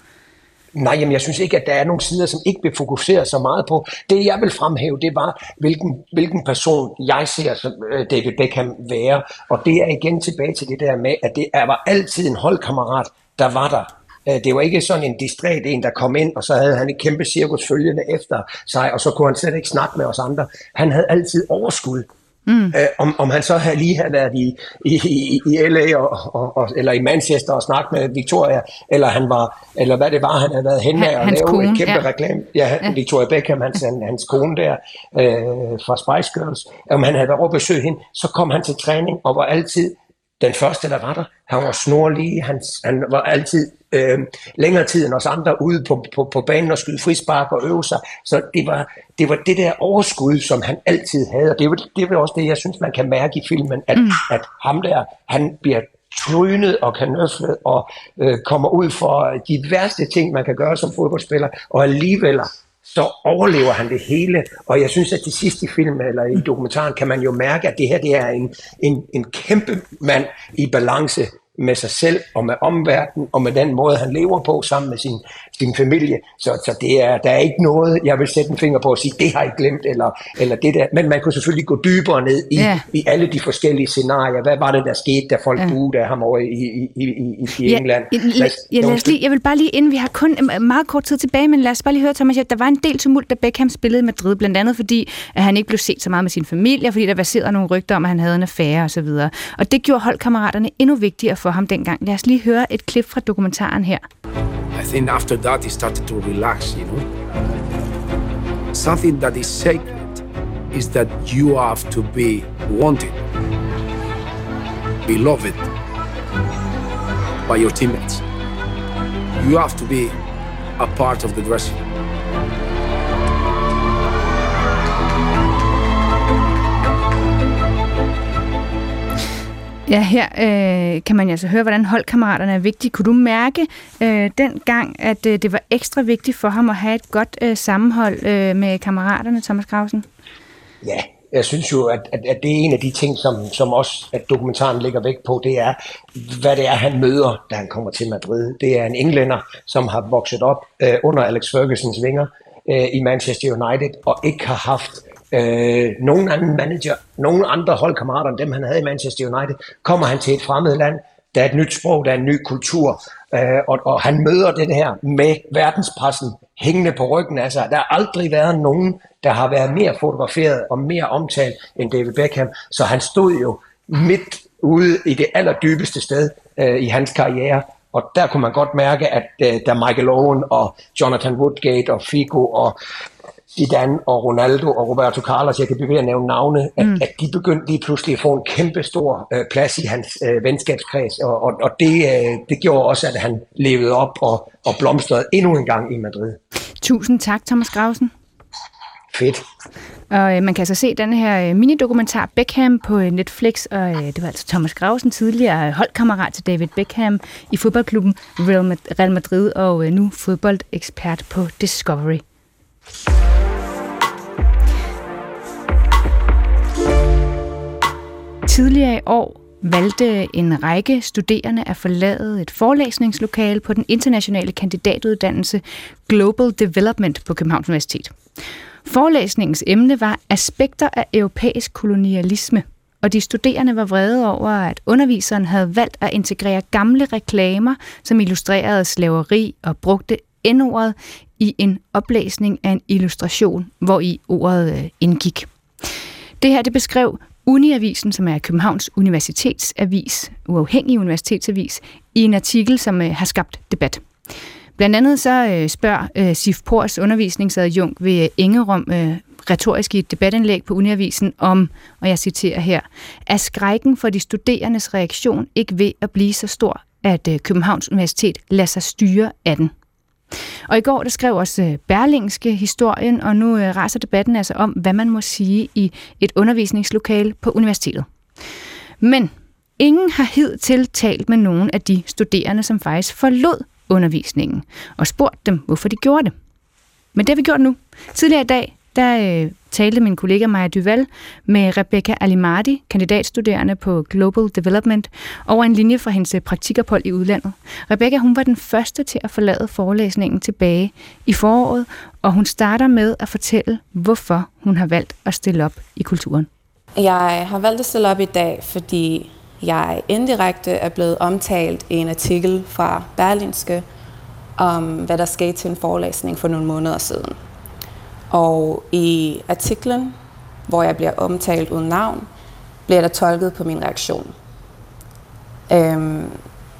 Nej, jamen jeg synes ikke, at der er nogle sider, som ikke bliver fokuseret så meget på. Det jeg vil fremhæve, det var, hvilken, hvilken person jeg ser som øh, David Beckham være. Og det er igen tilbage til det der med, at det er, var altid en holdkammerat, der var der. Øh, det var ikke sådan en distræt en, der kom ind, og så havde han et kæmpe cirkus følgende efter sig, og så kunne han slet ikke snakke med os andre. Han havde altid overskud. Mm. Øh, om, om han så havde lige havde været i, i, i, i LA og, og, og, eller i Manchester og snakket med Victoria, eller han var, eller hvad det var, han havde været hen Han- og lave kone, et kæmpe ja. reklame. Ja, Ja. Victoria Beckham, hans, han- hans kone der øh, fra Spice Girls. Om han havde været over at besøge hende, så kom han til træning og var altid den første, der var der. Han var snorlig, han, han var altid øh, længere tid end os andre ude på, på, på banen og skyde frispark og øve sig. Så det var, det var det der overskud, som han altid havde, og det vel- det vel også det, jeg synes, man kan mærke i filmen, at, mm. at ham der, han bliver trynet og kanøflet og øh, kommer ud for de værste ting, man kan gøre som fodboldspiller, og alligevel så overlever han det hele. Og jeg synes, at til sidst i filmen, eller i dokumentaren, kan man jo mærke, at det her det er en, en, en kæmpe mand i balance, med sig selv og med omverdenen og med den måde, han lever på sammen med sin, sin familie. Så, så det er, der er ikke noget, jeg vil sætte en finger på og sige, det har jeg glemt, eller, eller det der. Men man kunne selvfølgelig gå dybere ned i, ja. i alle de forskellige scenarier. Hvad var det, der skete, da folk ja. boede af ham over i, i, i, i, i England? Ja, lad, ja, lad os lige, jeg vil bare lige, inden vi har kun meget kort tid tilbage, men lad os bare lige høre, Thomas, at der var en del tumult, da Beckham spillede i Madrid, blandt andet fordi, at han ikke blev set så meget med sin familie, fordi der var nogle rygter om, at han havde en affære osv. Og, og det gjorde holdkammeraterne endnu vigtigere for ham dengang. Lad os lige høre et klip fra dokumentaren her. I think after that he started to relax, you know. Something that is sacred is that you have to be wanted, beloved by your teammates. You have to be a part of the dressing room. Ja, her øh, kan man altså høre, hvordan holdkammeraterne er vigtige. Kunne du mærke øh, den gang, at øh, det var ekstra vigtigt for ham at have et godt øh, sammenhold øh, med kammeraterne, Thomas Krausen? Ja, jeg synes jo, at, at, at det er en af de ting, som, som også at dokumentaren ligger vægt på, det er, hvad det er, han møder, da han kommer til Madrid. Det er en englænder, som har vokset op øh, under Alex Fergusons vinger øh, i Manchester United, og ikke har haft øh, nogen anden manager, nogen andre holdkammerater end dem, han havde i Manchester United, kommer han til et fremmed land, der er et nyt sprog, der er en ny kultur, øh, og, og han møder det her med verdenspressen hængende på ryggen af sig. Der har aldrig været nogen, der har været mere fotograferet og mere omtalt end David Beckham, så han stod jo midt ude i det allerdybeste sted øh, i hans karriere, og der kunne man godt mærke, at øh, da Michael Owen og Jonathan Woodgate og Figo og Zidane og Ronaldo og Roberto Carlos, jeg kan blive ved at nævne navne, at, mm. at de begyndte lige pludselig at få en kæmpe stor øh, plads i hans øh, venskabskreds, og, og, og det, øh, det gjorde også, at han levede op og, og blomstrede endnu en gang i Madrid. Tusind tak, Thomas Grausen. Fedt. Og øh, man kan altså se den her øh, minidokumentar Beckham på øh, Netflix, og øh, det var altså Thomas Grausen, tidligere holdkammerat til David Beckham i fodboldklubben Real Madrid, og øh, nu fodboldekspert på Discovery. Tidligere i år valgte en række studerende at forlade et forelæsningslokale på den internationale kandidatuddannelse Global Development på Københavns Universitet. Forelæsningens emne var aspekter af europæisk kolonialisme, og de studerende var vrede over, at underviseren havde valgt at integrere gamle reklamer, som illustrerede slaveri og brugte N-ordet i en oplæsning af en illustration, hvor i ordet øh, indgik. Det her det beskrev Uniavisen, som er Københavns Universitetsavis, uafhængig universitetsavis, i en artikel, som øh, har skabt debat. Blandt andet så øh, spørger øh, Sif Pors undervisningsadjunkt ved øh, Ingerum øh, retorisk i et debatindlæg på Uniavisen om, og jeg citerer her, er skrækken for de studerendes reaktion ikke ved at blive så stor, at Københavns Universitet lader sig styre af den. Og i går der skrev også øh, Berlingske historien, og nu øh, raser debatten altså om, hvad man må sige i et undervisningslokale på universitetet. Men ingen har hidtil talt med nogen af de studerende, som faktisk forlod undervisningen, og spurgt dem, hvorfor de gjorde det. Men det har vi gjort nu. Tidligere i dag, der øh, talte min kollega Maja Duval med Rebecca Alimardi, kandidatstuderende på Global Development, over en linje fra hendes øh, praktikophold i udlandet. Rebecca hun var den første til at forlade forelæsningen tilbage i foråret, og hun starter med at fortælle, hvorfor hun har valgt at stille op i kulturen. Jeg har valgt at stille op i dag, fordi jeg indirekte er blevet omtalt i en artikel fra Berlinske om, hvad der skete til en forelæsning for nogle måneder siden. Og i artiklen, hvor jeg bliver omtalt uden navn, bliver der tolket på min reaktion. Øhm,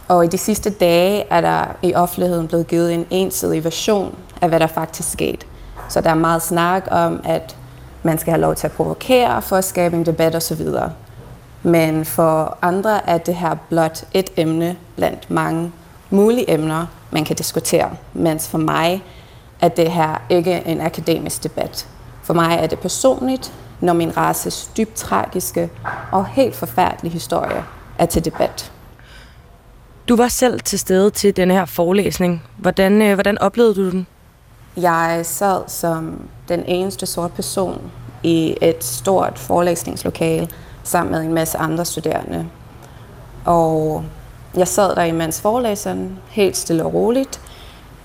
og i de sidste dage er der i offentligheden blevet givet en ensidig version af, hvad der faktisk skete. Så der er meget snak om, at man skal have lov til at provokere for at skabe en debat osv. Men for andre er det her blot et emne blandt mange mulige emner, man kan diskutere. Mens for mig at det her ikke er en akademisk debat. For mig er det personligt, når min races dybt tragiske og helt forfærdelige historie er til debat. Du var selv til stede til den her forelæsning. Hvordan, øh, hvordan oplevede du den? Jeg sad som den eneste sorte person i et stort forelæsningslokale sammen med en masse andre studerende. Og jeg sad der imens forelæseren, helt stille og roligt,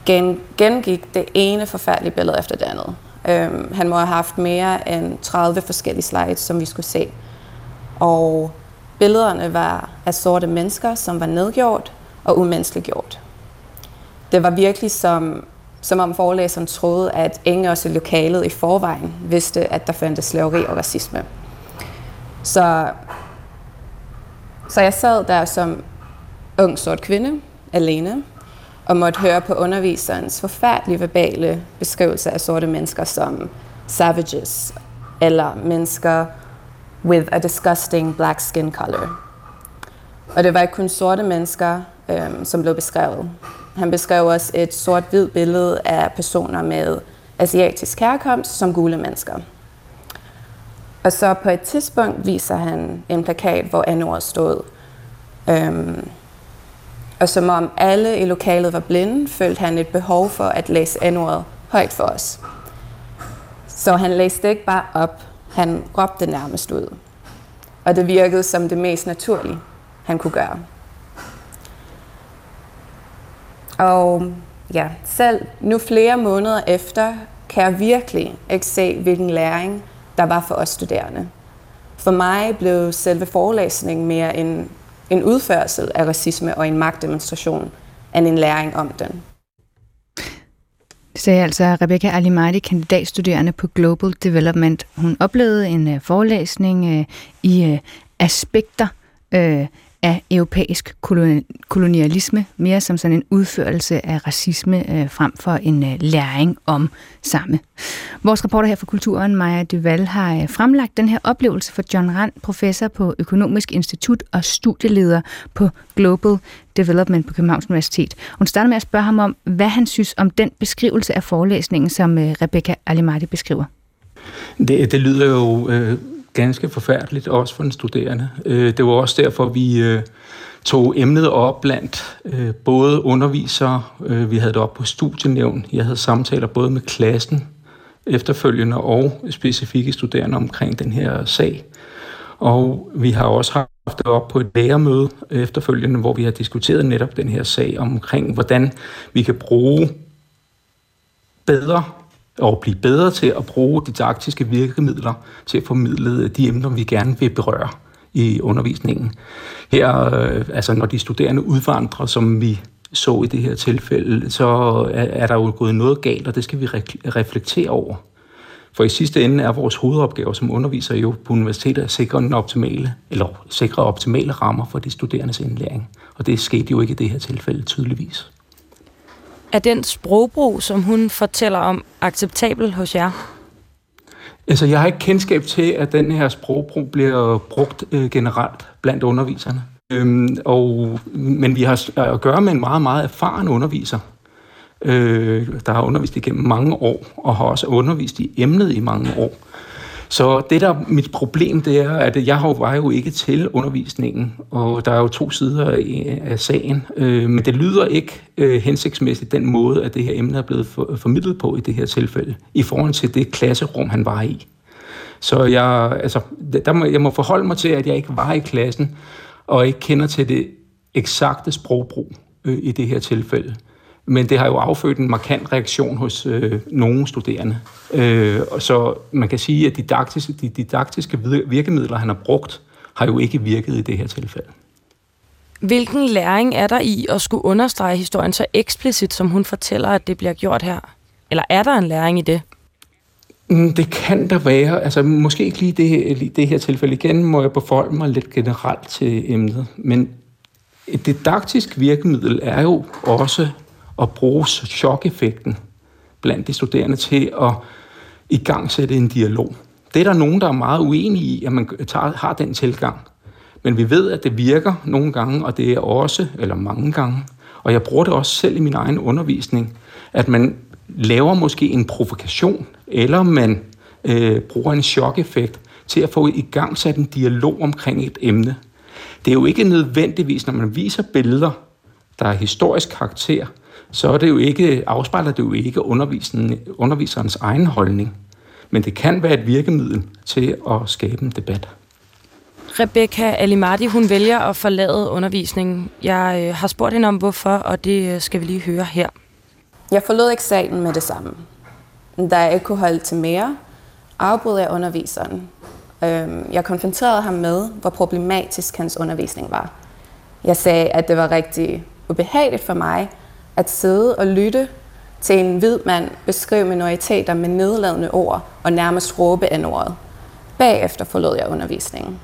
gen, gengik det ene forfærdelige billede efter det andet. Øhm, han må have haft mere end 30 forskellige slides, som vi skulle se. Og billederne var af sorte mennesker, som var nedgjort og umenneskeliggjort. Det var virkelig som, som om forelæseren troede, at ingen også i lokalet i forvejen vidste, at der fandtes slaveri og racisme. Så, så jeg sad der som ung sort kvinde, alene, og måtte høre på underviserens forfærdelige verbale beskrivelse af sorte mennesker som savages, eller mennesker with a disgusting black skin color. Og det var ikke kun sorte mennesker, øhm, som blev beskrevet. Han beskrev også et sort-hvid billede af personer med asiatisk herkomst som gule mennesker. Og så på et tidspunkt viser han en plakat, hvor anord stod. Øhm, og som om alle i lokalet var blinde, følte han et behov for at læse n højt for os. Så han læste ikke bare op, han råbte nærmest ud. Og det virkede som det mest naturlige, han kunne gøre. Og ja, selv nu flere måneder efter, kan jeg virkelig ikke se, hvilken læring der var for os studerende. For mig blev selve forelæsningen mere en, en udførsel af racisme og en magtdemonstration, end en læring om den. Det sagde altså Rebecca Alimadi, kandidatstuderende på Global Development. Hun oplevede en øh, forelæsning øh, i øh, aspekter af europæisk kolonialisme, mere som sådan en udførelse af racisme øh, frem for en øh, læring om samme. Vores reporter her fra Kulturen, Maja Duval, har øh, fremlagt den her oplevelse for John Rand, professor på Økonomisk Institut og studieleder på Global Development på Københavns Universitet. Hun starter med at spørge ham om, hvad han synes om den beskrivelse af forelæsningen, som øh, Rebecca Alimati beskriver. Det, det lyder jo øh, ganske forfærdeligt, også for den studerende. Øh, det var også derfor, vi øh, tog emnet op blandt øh, både undervisere, øh, vi havde det op på studienævn, jeg havde samtaler både med klassen efterfølgende og specifikke studerende omkring den her sag. Og vi har også haft det op på et lærermøde efterfølgende, hvor vi har diskuteret netop den her sag omkring, hvordan vi kan bruge bedre og blive bedre til at bruge didaktiske virkemidler til at formidle de emner, vi gerne vil berøre i undervisningen. Her, øh, altså når de studerende udvandrer, som vi så i det her tilfælde, så er der jo gået noget galt, og det skal vi reflektere over. For i sidste ende er vores hovedopgave som underviser jo på universitetet at sikre den optimale, eller sikre optimale rammer for de studerendes indlæring. Og det skete jo ikke i det her tilfælde tydeligvis. Er den sprogbrug, som hun fortæller om, acceptabel hos jer? Altså, jeg har ikke kendskab til, at den her sprogbrug bliver brugt øh, generelt blandt underviserne. Øhm, og, men vi har at gøre med en meget, meget erfaren underviser, øh, der har undervist igennem mange år, og har også undervist i emnet i mange år. Så det der mit problem, det er, at jeg var jo ikke til undervisningen, og der er jo to sider af sagen, øh, men det lyder ikke øh, hensigtsmæssigt den måde, at det her emne er blevet formidlet på i det her tilfælde, i forhold til det klasserum, han var i. Så jeg, altså, der må, jeg må forholde mig til, at jeg ikke var i klassen, og ikke kender til det eksakte sprogbrug øh, i det her tilfælde. Men det har jo affødt en markant reaktion hos øh, nogle studerende. Øh, så man kan sige, at didaktiske, de didaktiske virkemidler, han har brugt, har jo ikke virket i det her tilfælde. Hvilken læring er der i at skulle understrege historien så eksplicit, som hun fortæller, at det bliver gjort her? Eller er der en læring i det? Mm, det kan der være. Altså, måske ikke lige det, det her tilfælde. Igen må jeg befolde mig lidt generelt til emnet. Men et didaktisk virkemiddel er jo også at bruge chok-effekten blandt de studerende til at i gang sætte en dialog. Det er der nogen, der er meget uenige i, at man tager, har den tilgang. Men vi ved, at det virker nogle gange, og det er også, eller mange gange, og jeg bruger det også selv i min egen undervisning, at man laver måske en provokation, eller man øh, bruger en chok-effekt til at få i gang sat en dialog omkring et emne. Det er jo ikke nødvendigvis, når man viser billeder, der er historisk karakter, så er det jo ikke, afspejler det jo ikke underviserens egen holdning. Men det kan være et virkemiddel til at skabe en debat. Rebecca Alimati, hun vælger at forlade undervisningen. Jeg øh, har spurgt hende om, hvorfor, og det øh, skal vi lige høre her. Jeg forlod ikke salen med det samme. Da jeg ikke kunne holde til mere, afbrød jeg underviseren. Øhm, jeg konfronterede ham med, hvor problematisk hans undervisning var. Jeg sagde, at det var rigtig ubehageligt for mig at sidde og lytte til en hvid mand beskrive minoriteter med nedladende ord og nærmest råbe af ordet. Bagefter forlod jeg undervisningen.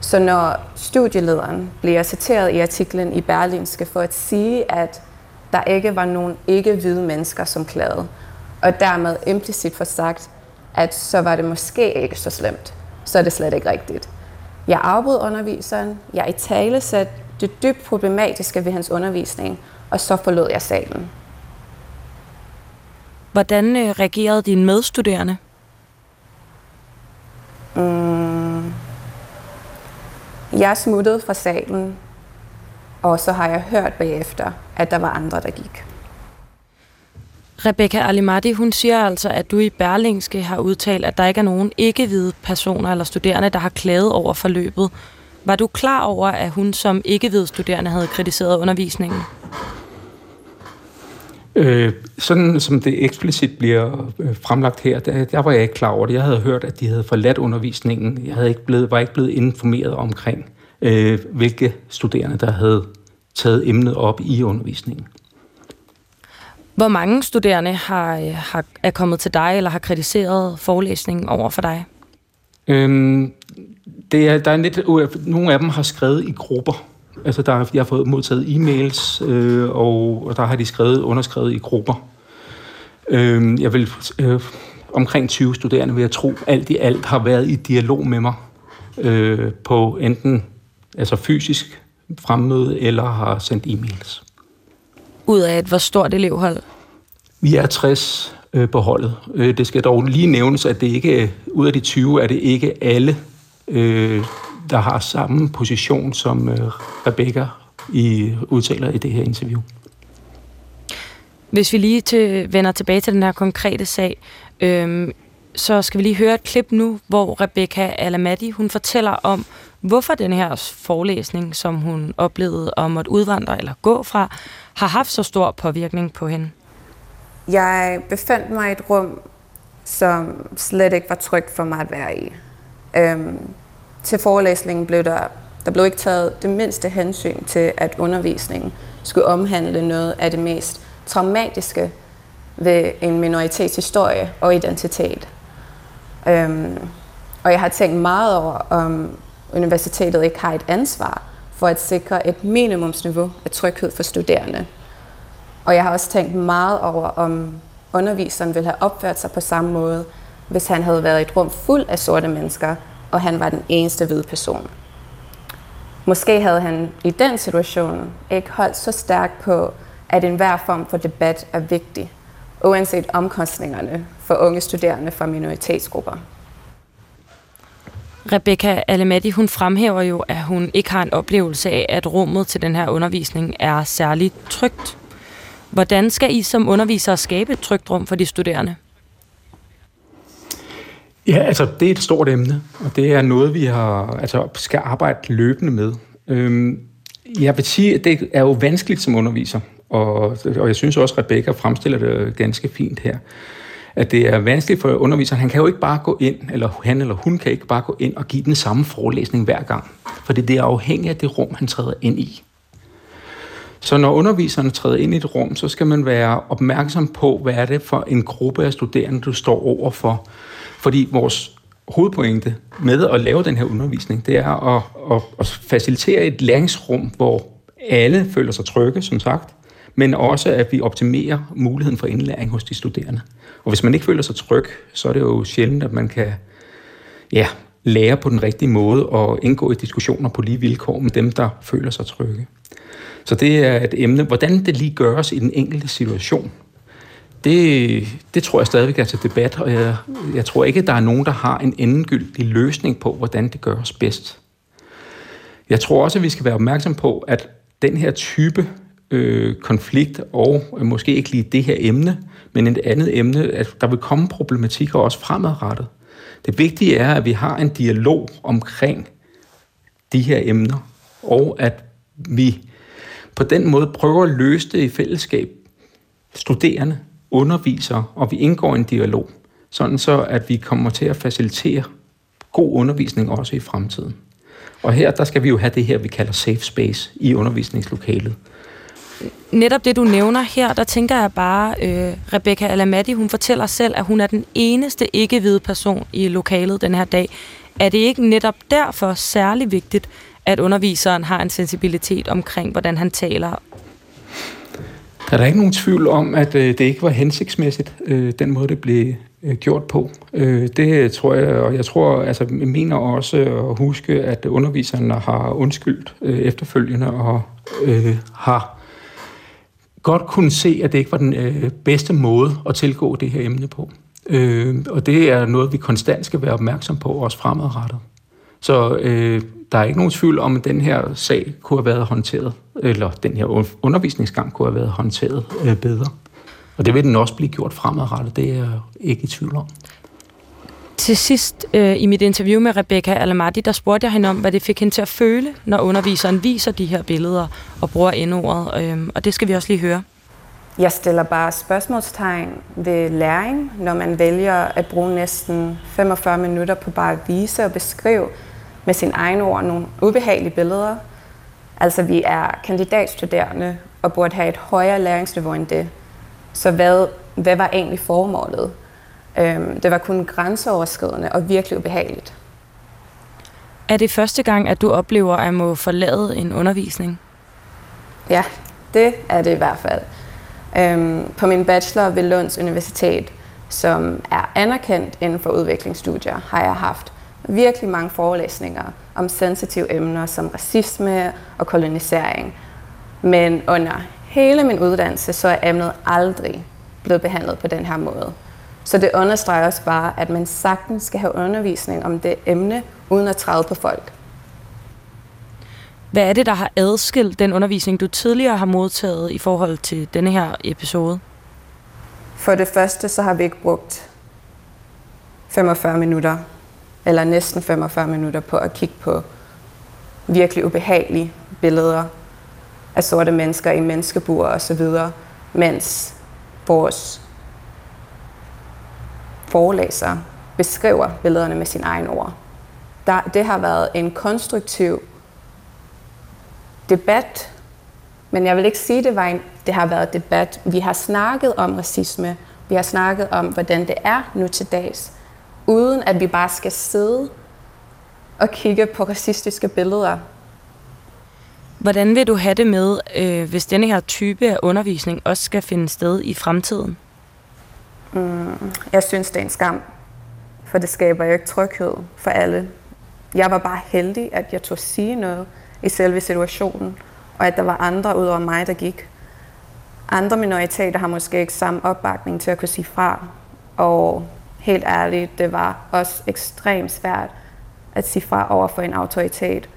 Så når studielederen bliver citeret i artiklen i Berlinske for at sige, at der ikke var nogen ikke-hvide mennesker, som klagede, og dermed implicit for sagt, at så var det måske ikke så slemt, så er det slet ikke rigtigt. Jeg afbrød underviseren, jeg i tale satte det dybt problematiske ved hans undervisning, og så forlod jeg salen. Hvordan øh, reagerede dine medstuderende? Mm. Jeg smuttede fra salen, og så har jeg hørt bagefter, at der var andre, der gik. Rebecca Alimati, hun siger altså, at du i Berlingske har udtalt, at der ikke er nogen ikke-hvide personer eller studerende, der har klaget over forløbet. Var du klar over, at hun som ikke-hvide studerende havde kritiseret undervisningen? Øh, sådan som det eksplicit bliver øh, fremlagt her, der, der var jeg ikke klar over det. Jeg havde hørt, at de havde forladt undervisningen. Jeg havde ikke blevet, var ikke blevet informeret omkring, øh, hvilke studerende, der havde taget emnet op i undervisningen. Hvor mange studerende har, øh, har, er kommet til dig, eller har kritiseret forelæsningen over for dig? Øhm, det er, der er lidt, nogle af dem har skrevet i grupper. Altså, der, jeg har fået modtaget e-mails, øh, og, og der har de skrevet, underskrevet i grupper. Øh, jeg vil, øh, omkring 20 studerende, vil jeg tro, alt i alt har været i dialog med mig øh, på enten altså fysisk fremmøde, eller har sendt e-mails. Ud af et hvor stort elevhold? Vi er 60 øh, på holdet. Øh, det skal dog lige nævnes, at det ikke ud af de 20 er det ikke alle, øh, der har samme position som øh, Rebecca i udtaler i det her interview. Hvis vi lige til, vender tilbage til den her konkrete sag, øh, så skal vi lige høre et klip nu, hvor Rebecca Alamati, hun fortæller om, hvorfor den her forelæsning, som hun oplevede om at udvandre eller gå fra, har haft så stor påvirkning på hende. Jeg befandt mig i et rum, som slet ikke var trygt for mig at være i. Øhm, til forelæsningen blev der, der blev ikke taget det mindste hensyn til, at undervisningen skulle omhandle noget af det mest traumatiske ved en minoritets historie og identitet. Øhm, og jeg har tænkt meget over, om universitetet ikke har et ansvar for at sikre et minimumsniveau af tryghed for studerende. Og jeg har også tænkt meget over, om underviseren ville have opført sig på samme måde, hvis han havde været i et rum fuld af sorte mennesker, og han var den eneste hvide person. Måske havde han i den situation ikke holdt så stærkt på, at enhver form for debat er vigtig, uanset omkostningerne for unge studerende fra minoritetsgrupper. Rebecca Alemati, hun fremhæver jo, at hun ikke har en oplevelse af, at rummet til den her undervisning er særligt trygt. Hvordan skal I som undervisere skabe et trygt rum for de studerende? Ja, altså det er et stort emne, og det er noget, vi har, altså, skal arbejde løbende med. Øhm, jeg vil sige, at det er jo vanskeligt som underviser, og, og jeg synes også, at Rebecca fremstiller det ganske fint her at det er vanskeligt for underviseren. Han kan jo ikke bare gå ind, eller han eller hun kan ikke bare gå ind og give den samme forelæsning hver gang. For det er afhængigt af det rum, han træder ind i. Så når underviseren træder ind i et rum, så skal man være opmærksom på, hvad er det for en gruppe af studerende, du står over for. Fordi vores hovedpointe med at lave den her undervisning, det er at, at, at facilitere et læringsrum, hvor alle føler sig trygge, som sagt, men også at vi optimerer muligheden for indlæring hos de studerende. Og hvis man ikke føler sig tryg, så er det jo sjældent, at man kan ja, lære på den rigtige måde og indgå i diskussioner på lige vilkår med dem, der føler sig trygge. Så det er et emne. Hvordan det lige gøres i den enkelte situation, det, det tror jeg stadigvæk er til debat, og jeg, jeg tror ikke, at der er nogen, der har en endegyldig løsning på, hvordan det gøres bedst. Jeg tror også, at vi skal være opmærksom på, at den her type øh, konflikt, og øh, måske ikke lige det her emne, men et andet emne, at der vil komme problematikker også fremadrettet. Det vigtige er, at vi har en dialog omkring de her emner, og at vi på den måde prøver at løse det i fællesskab, studerende, underviser, og vi indgår en dialog, sådan så at vi kommer til at facilitere god undervisning også i fremtiden. Og her, der skal vi jo have det her, vi kalder safe space i undervisningslokalet. Netop det, du nævner her, der tænker jeg bare, øh, Rebecca Alamati, hun fortæller selv, at hun er den eneste ikke-hvide person i lokalet den her dag. Er det ikke netop derfor særlig vigtigt, at underviseren har en sensibilitet omkring, hvordan han taler der er der ikke nogen tvivl om, at øh, det ikke var hensigtsmæssigt, øh, den måde, det blev øh, gjort på. Øh, det øh, tror jeg, og jeg tror, altså, jeg mener også at huske, at underviserne har undskyldt øh, efterfølgende og øh, har godt kunne se, at det ikke var den øh, bedste måde at tilgå det her emne på. Øh, og det er noget, vi konstant skal være opmærksom på, også fremadrettet. Så øh, der er ikke nogen tvivl om, at den her sag kunne have været håndteret, eller den her undervisningsgang kunne have været håndteret øh, bedre. Og det vil den også blive gjort fremadrettet, det er jeg ikke i tvivl om. Til sidst øh, i mit interview med Rebecca Alamati, der spurgte jeg hende om, hvad det fik hende til at føle, når underviseren viser de her billeder og bruger endordet. Øh, og det skal vi også lige høre. Jeg stiller bare spørgsmålstegn ved læring, når man vælger at bruge næsten 45 minutter på bare at vise og beskrive med sin egen ord nogle ubehagelige billeder. Altså vi er kandidatstuderende og burde have et højere læringsniveau end det. Så hvad, hvad var egentlig formålet? Øhm, det var kun grænseoverskridende og virkelig ubehageligt. Er det første gang, at du oplever at må forlade en undervisning? Ja, det er det i hvert fald. Øhm, på min bachelor ved Lunds Universitet, som er anerkendt inden for udviklingsstudier, har jeg haft virkelig mange forelæsninger om sensitive emner som racisme og kolonisering. Men under hele min uddannelse, så er emnet aldrig blevet behandlet på den her måde. Så det understreger også bare, at man sagtens skal have undervisning om det emne, uden at træde på folk. Hvad er det, der har adskilt den undervisning, du tidligere har modtaget i forhold til denne her episode? For det første, så har vi ikke brugt 45 minutter, eller næsten 45 minutter på at kigge på virkelig ubehagelige billeder af sorte mennesker i menneskebur og så videre, mens vores forelæser beskriver billederne med sin egen ord. Der, det har været en konstruktiv debat, men jeg vil ikke sige, det, var en, det har været debat. Vi har snakket om racisme, vi har snakket om, hvordan det er nu til dags, uden at vi bare skal sidde og kigge på racistiske billeder. Hvordan vil du have det med, øh, hvis denne her type af undervisning også skal finde sted i fremtiden? Mm, jeg synes, det er en skam, for det skaber jo ikke tryghed for alle. Jeg var bare heldig, at jeg tog sige noget i selve situationen, og at der var andre ud over mig, der gik. Andre minoriteter har måske ikke samme opbakning til at kunne sige fra, og helt ærligt, det var også ekstremt svært at sige fra over for en autoritet,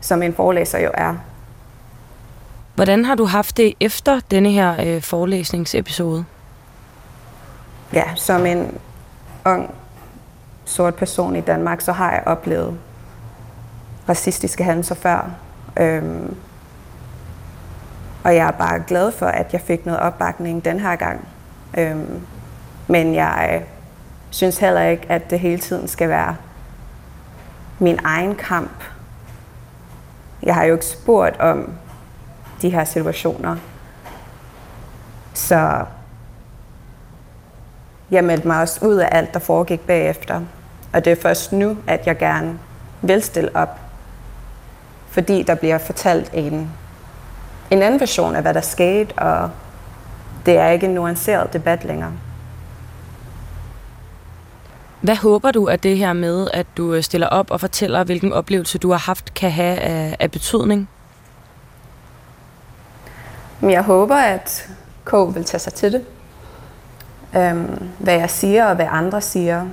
som en forelæser jo er. Hvordan har du haft det efter denne her øh, forelæsningsepisode? Ja, som en ung sort person i Danmark, så har jeg oplevet racistiske hændelser før. Øhm, og jeg er bare glad for, at jeg fik noget opbakning den her gang. Øhm, men jeg synes heller ikke, at det hele tiden skal være min egen kamp. Jeg har jo ikke spurgt om de her situationer. Så jeg meldte mig også ud af alt, der foregik bagefter. Og det er først nu, at jeg gerne vil stille op. Fordi der bliver fortalt en, en anden version af, hvad der skete, og det er ikke en nuanceret debat længere. Hvad håber du, at det her med, at du øh, stiller op og fortæller, hvilken oplevelse du har haft, kan have af, af betydning? Jeg håber, at K vil tage sig til det. Øhm, hvad jeg siger og hvad andre siger.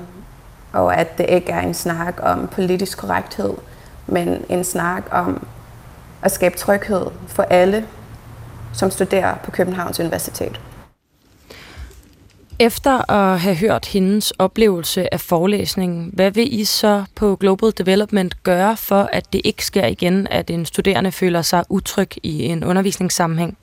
Og at det ikke er en snak om politisk korrekthed, men en snak om at skabe tryghed for alle, som studerer på Københavns Universitet. Efter at have hørt hendes oplevelse af forelæsningen, hvad vil I så på Global Development gøre for, at det ikke sker igen, at en studerende føler sig utryg i en undervisningssammenhæng?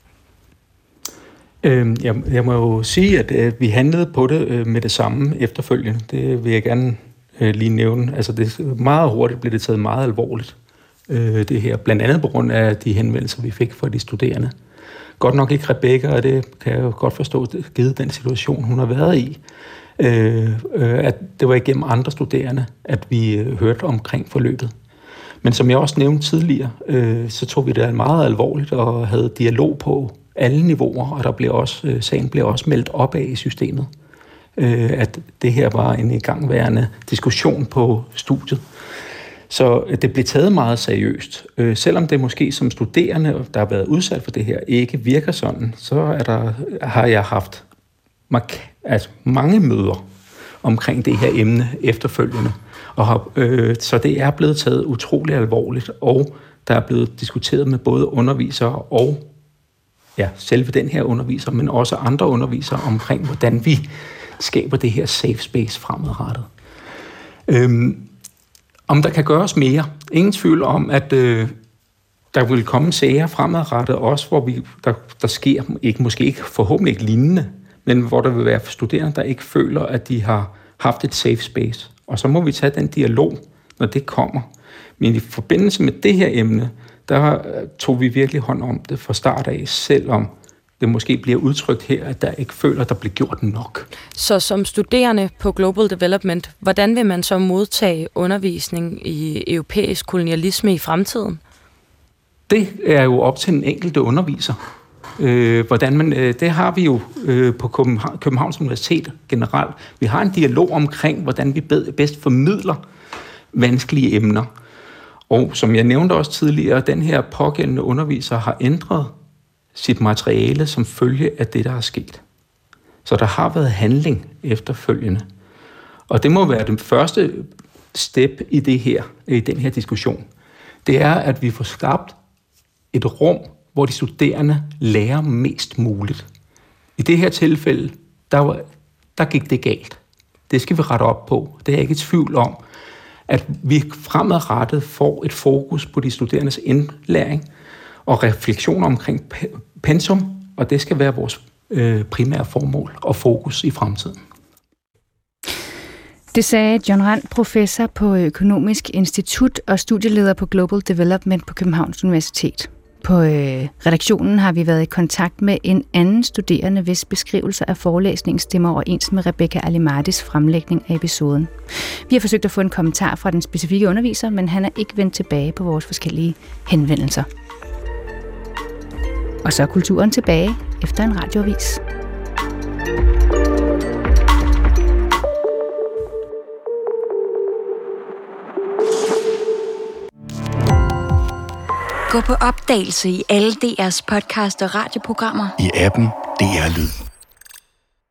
Øhm, jeg, jeg må jo sige, at øh, vi handlede på det øh, med det samme efterfølgende. Det vil jeg gerne øh, lige nævne. Altså det, meget hurtigt blev det taget meget alvorligt, øh, det her. Blandt andet på grund af de henvendelser, vi fik fra de studerende. Godt nok ikke Rebecca, og det kan jeg jo godt forstå, givet den situation, hun har været i. Øh, øh at det var igennem andre studerende, at vi øh, hørte omkring forløbet. Men som jeg også nævnte tidligere, øh, så tog vi det meget alvorligt og havde dialog på alle niveauer, og der blev også, øh, sagen blev også meldt op af i systemet, øh, at det her var en igangværende diskussion på studiet. Så øh, det blev taget meget seriøst. Øh, selvom det måske som studerende, der har været udsat for det her, ikke virker sådan, så er der, har jeg haft mark- altså mange møder omkring det her emne efterfølgende. Og har, øh, så det er blevet taget utrolig alvorligt, og der er blevet diskuteret med både undervisere og ja, selve den her underviser, men også andre undervisere omkring, hvordan vi skaber det her safe space fremadrettet. Øhm, om der kan gøres mere. Ingen tvivl om, at øh, der vil komme sager fremadrettet også, hvor vi, der, der sker, ikke, måske ikke, forhåbentlig ikke lignende, men hvor der vil være studerende, der ikke føler, at de har haft et safe space. Og så må vi tage den dialog, når det kommer. Men i forbindelse med det her emne, der øh, tog vi virkelig hånd om det fra start af, selvom det måske bliver udtrykt her, at der ikke føler, at der bliver gjort nok. Så som studerende på Global Development, hvordan vil man så modtage undervisning i europæisk kolonialisme i fremtiden? Det er jo op til den enkelte underviser. Øh, hvordan man, øh, det har vi jo øh, på København, Københavns Universitet generelt. Vi har en dialog omkring, hvordan vi bedst formidler vanskelige emner. Og som jeg nævnte også tidligere, den her pågældende underviser har ændret sit materiale som følge af det, der er sket. Så der har været handling efterfølgende. Og det må være den første step i det her, i den her diskussion. Det er, at vi får skabt et rum, hvor de studerende lærer mest muligt. I det her tilfælde, der, var, der gik det galt. Det skal vi rette op på. Det er jeg ikke i tvivl om at vi fremadrettet får et fokus på de studerendes indlæring og refleksion omkring pensum, og det skal være vores øh, primære formål og fokus i fremtiden. Det sagde John Rand, professor på Økonomisk Institut og studieleder på Global Development på Københavns Universitet. På øh, redaktionen har vi været i kontakt med en anden studerende, hvis beskrivelser af forelæsningen stemmer overens med Rebecca Alimatis fremlægning af episoden. Vi har forsøgt at få en kommentar fra den specifikke underviser, men han er ikke vendt tilbage på vores forskellige henvendelser. Og så er kulturen tilbage efter en radioavis. Gå på opdagelse i alle DR's podcast og radioprogrammer. I appen DR Lyd.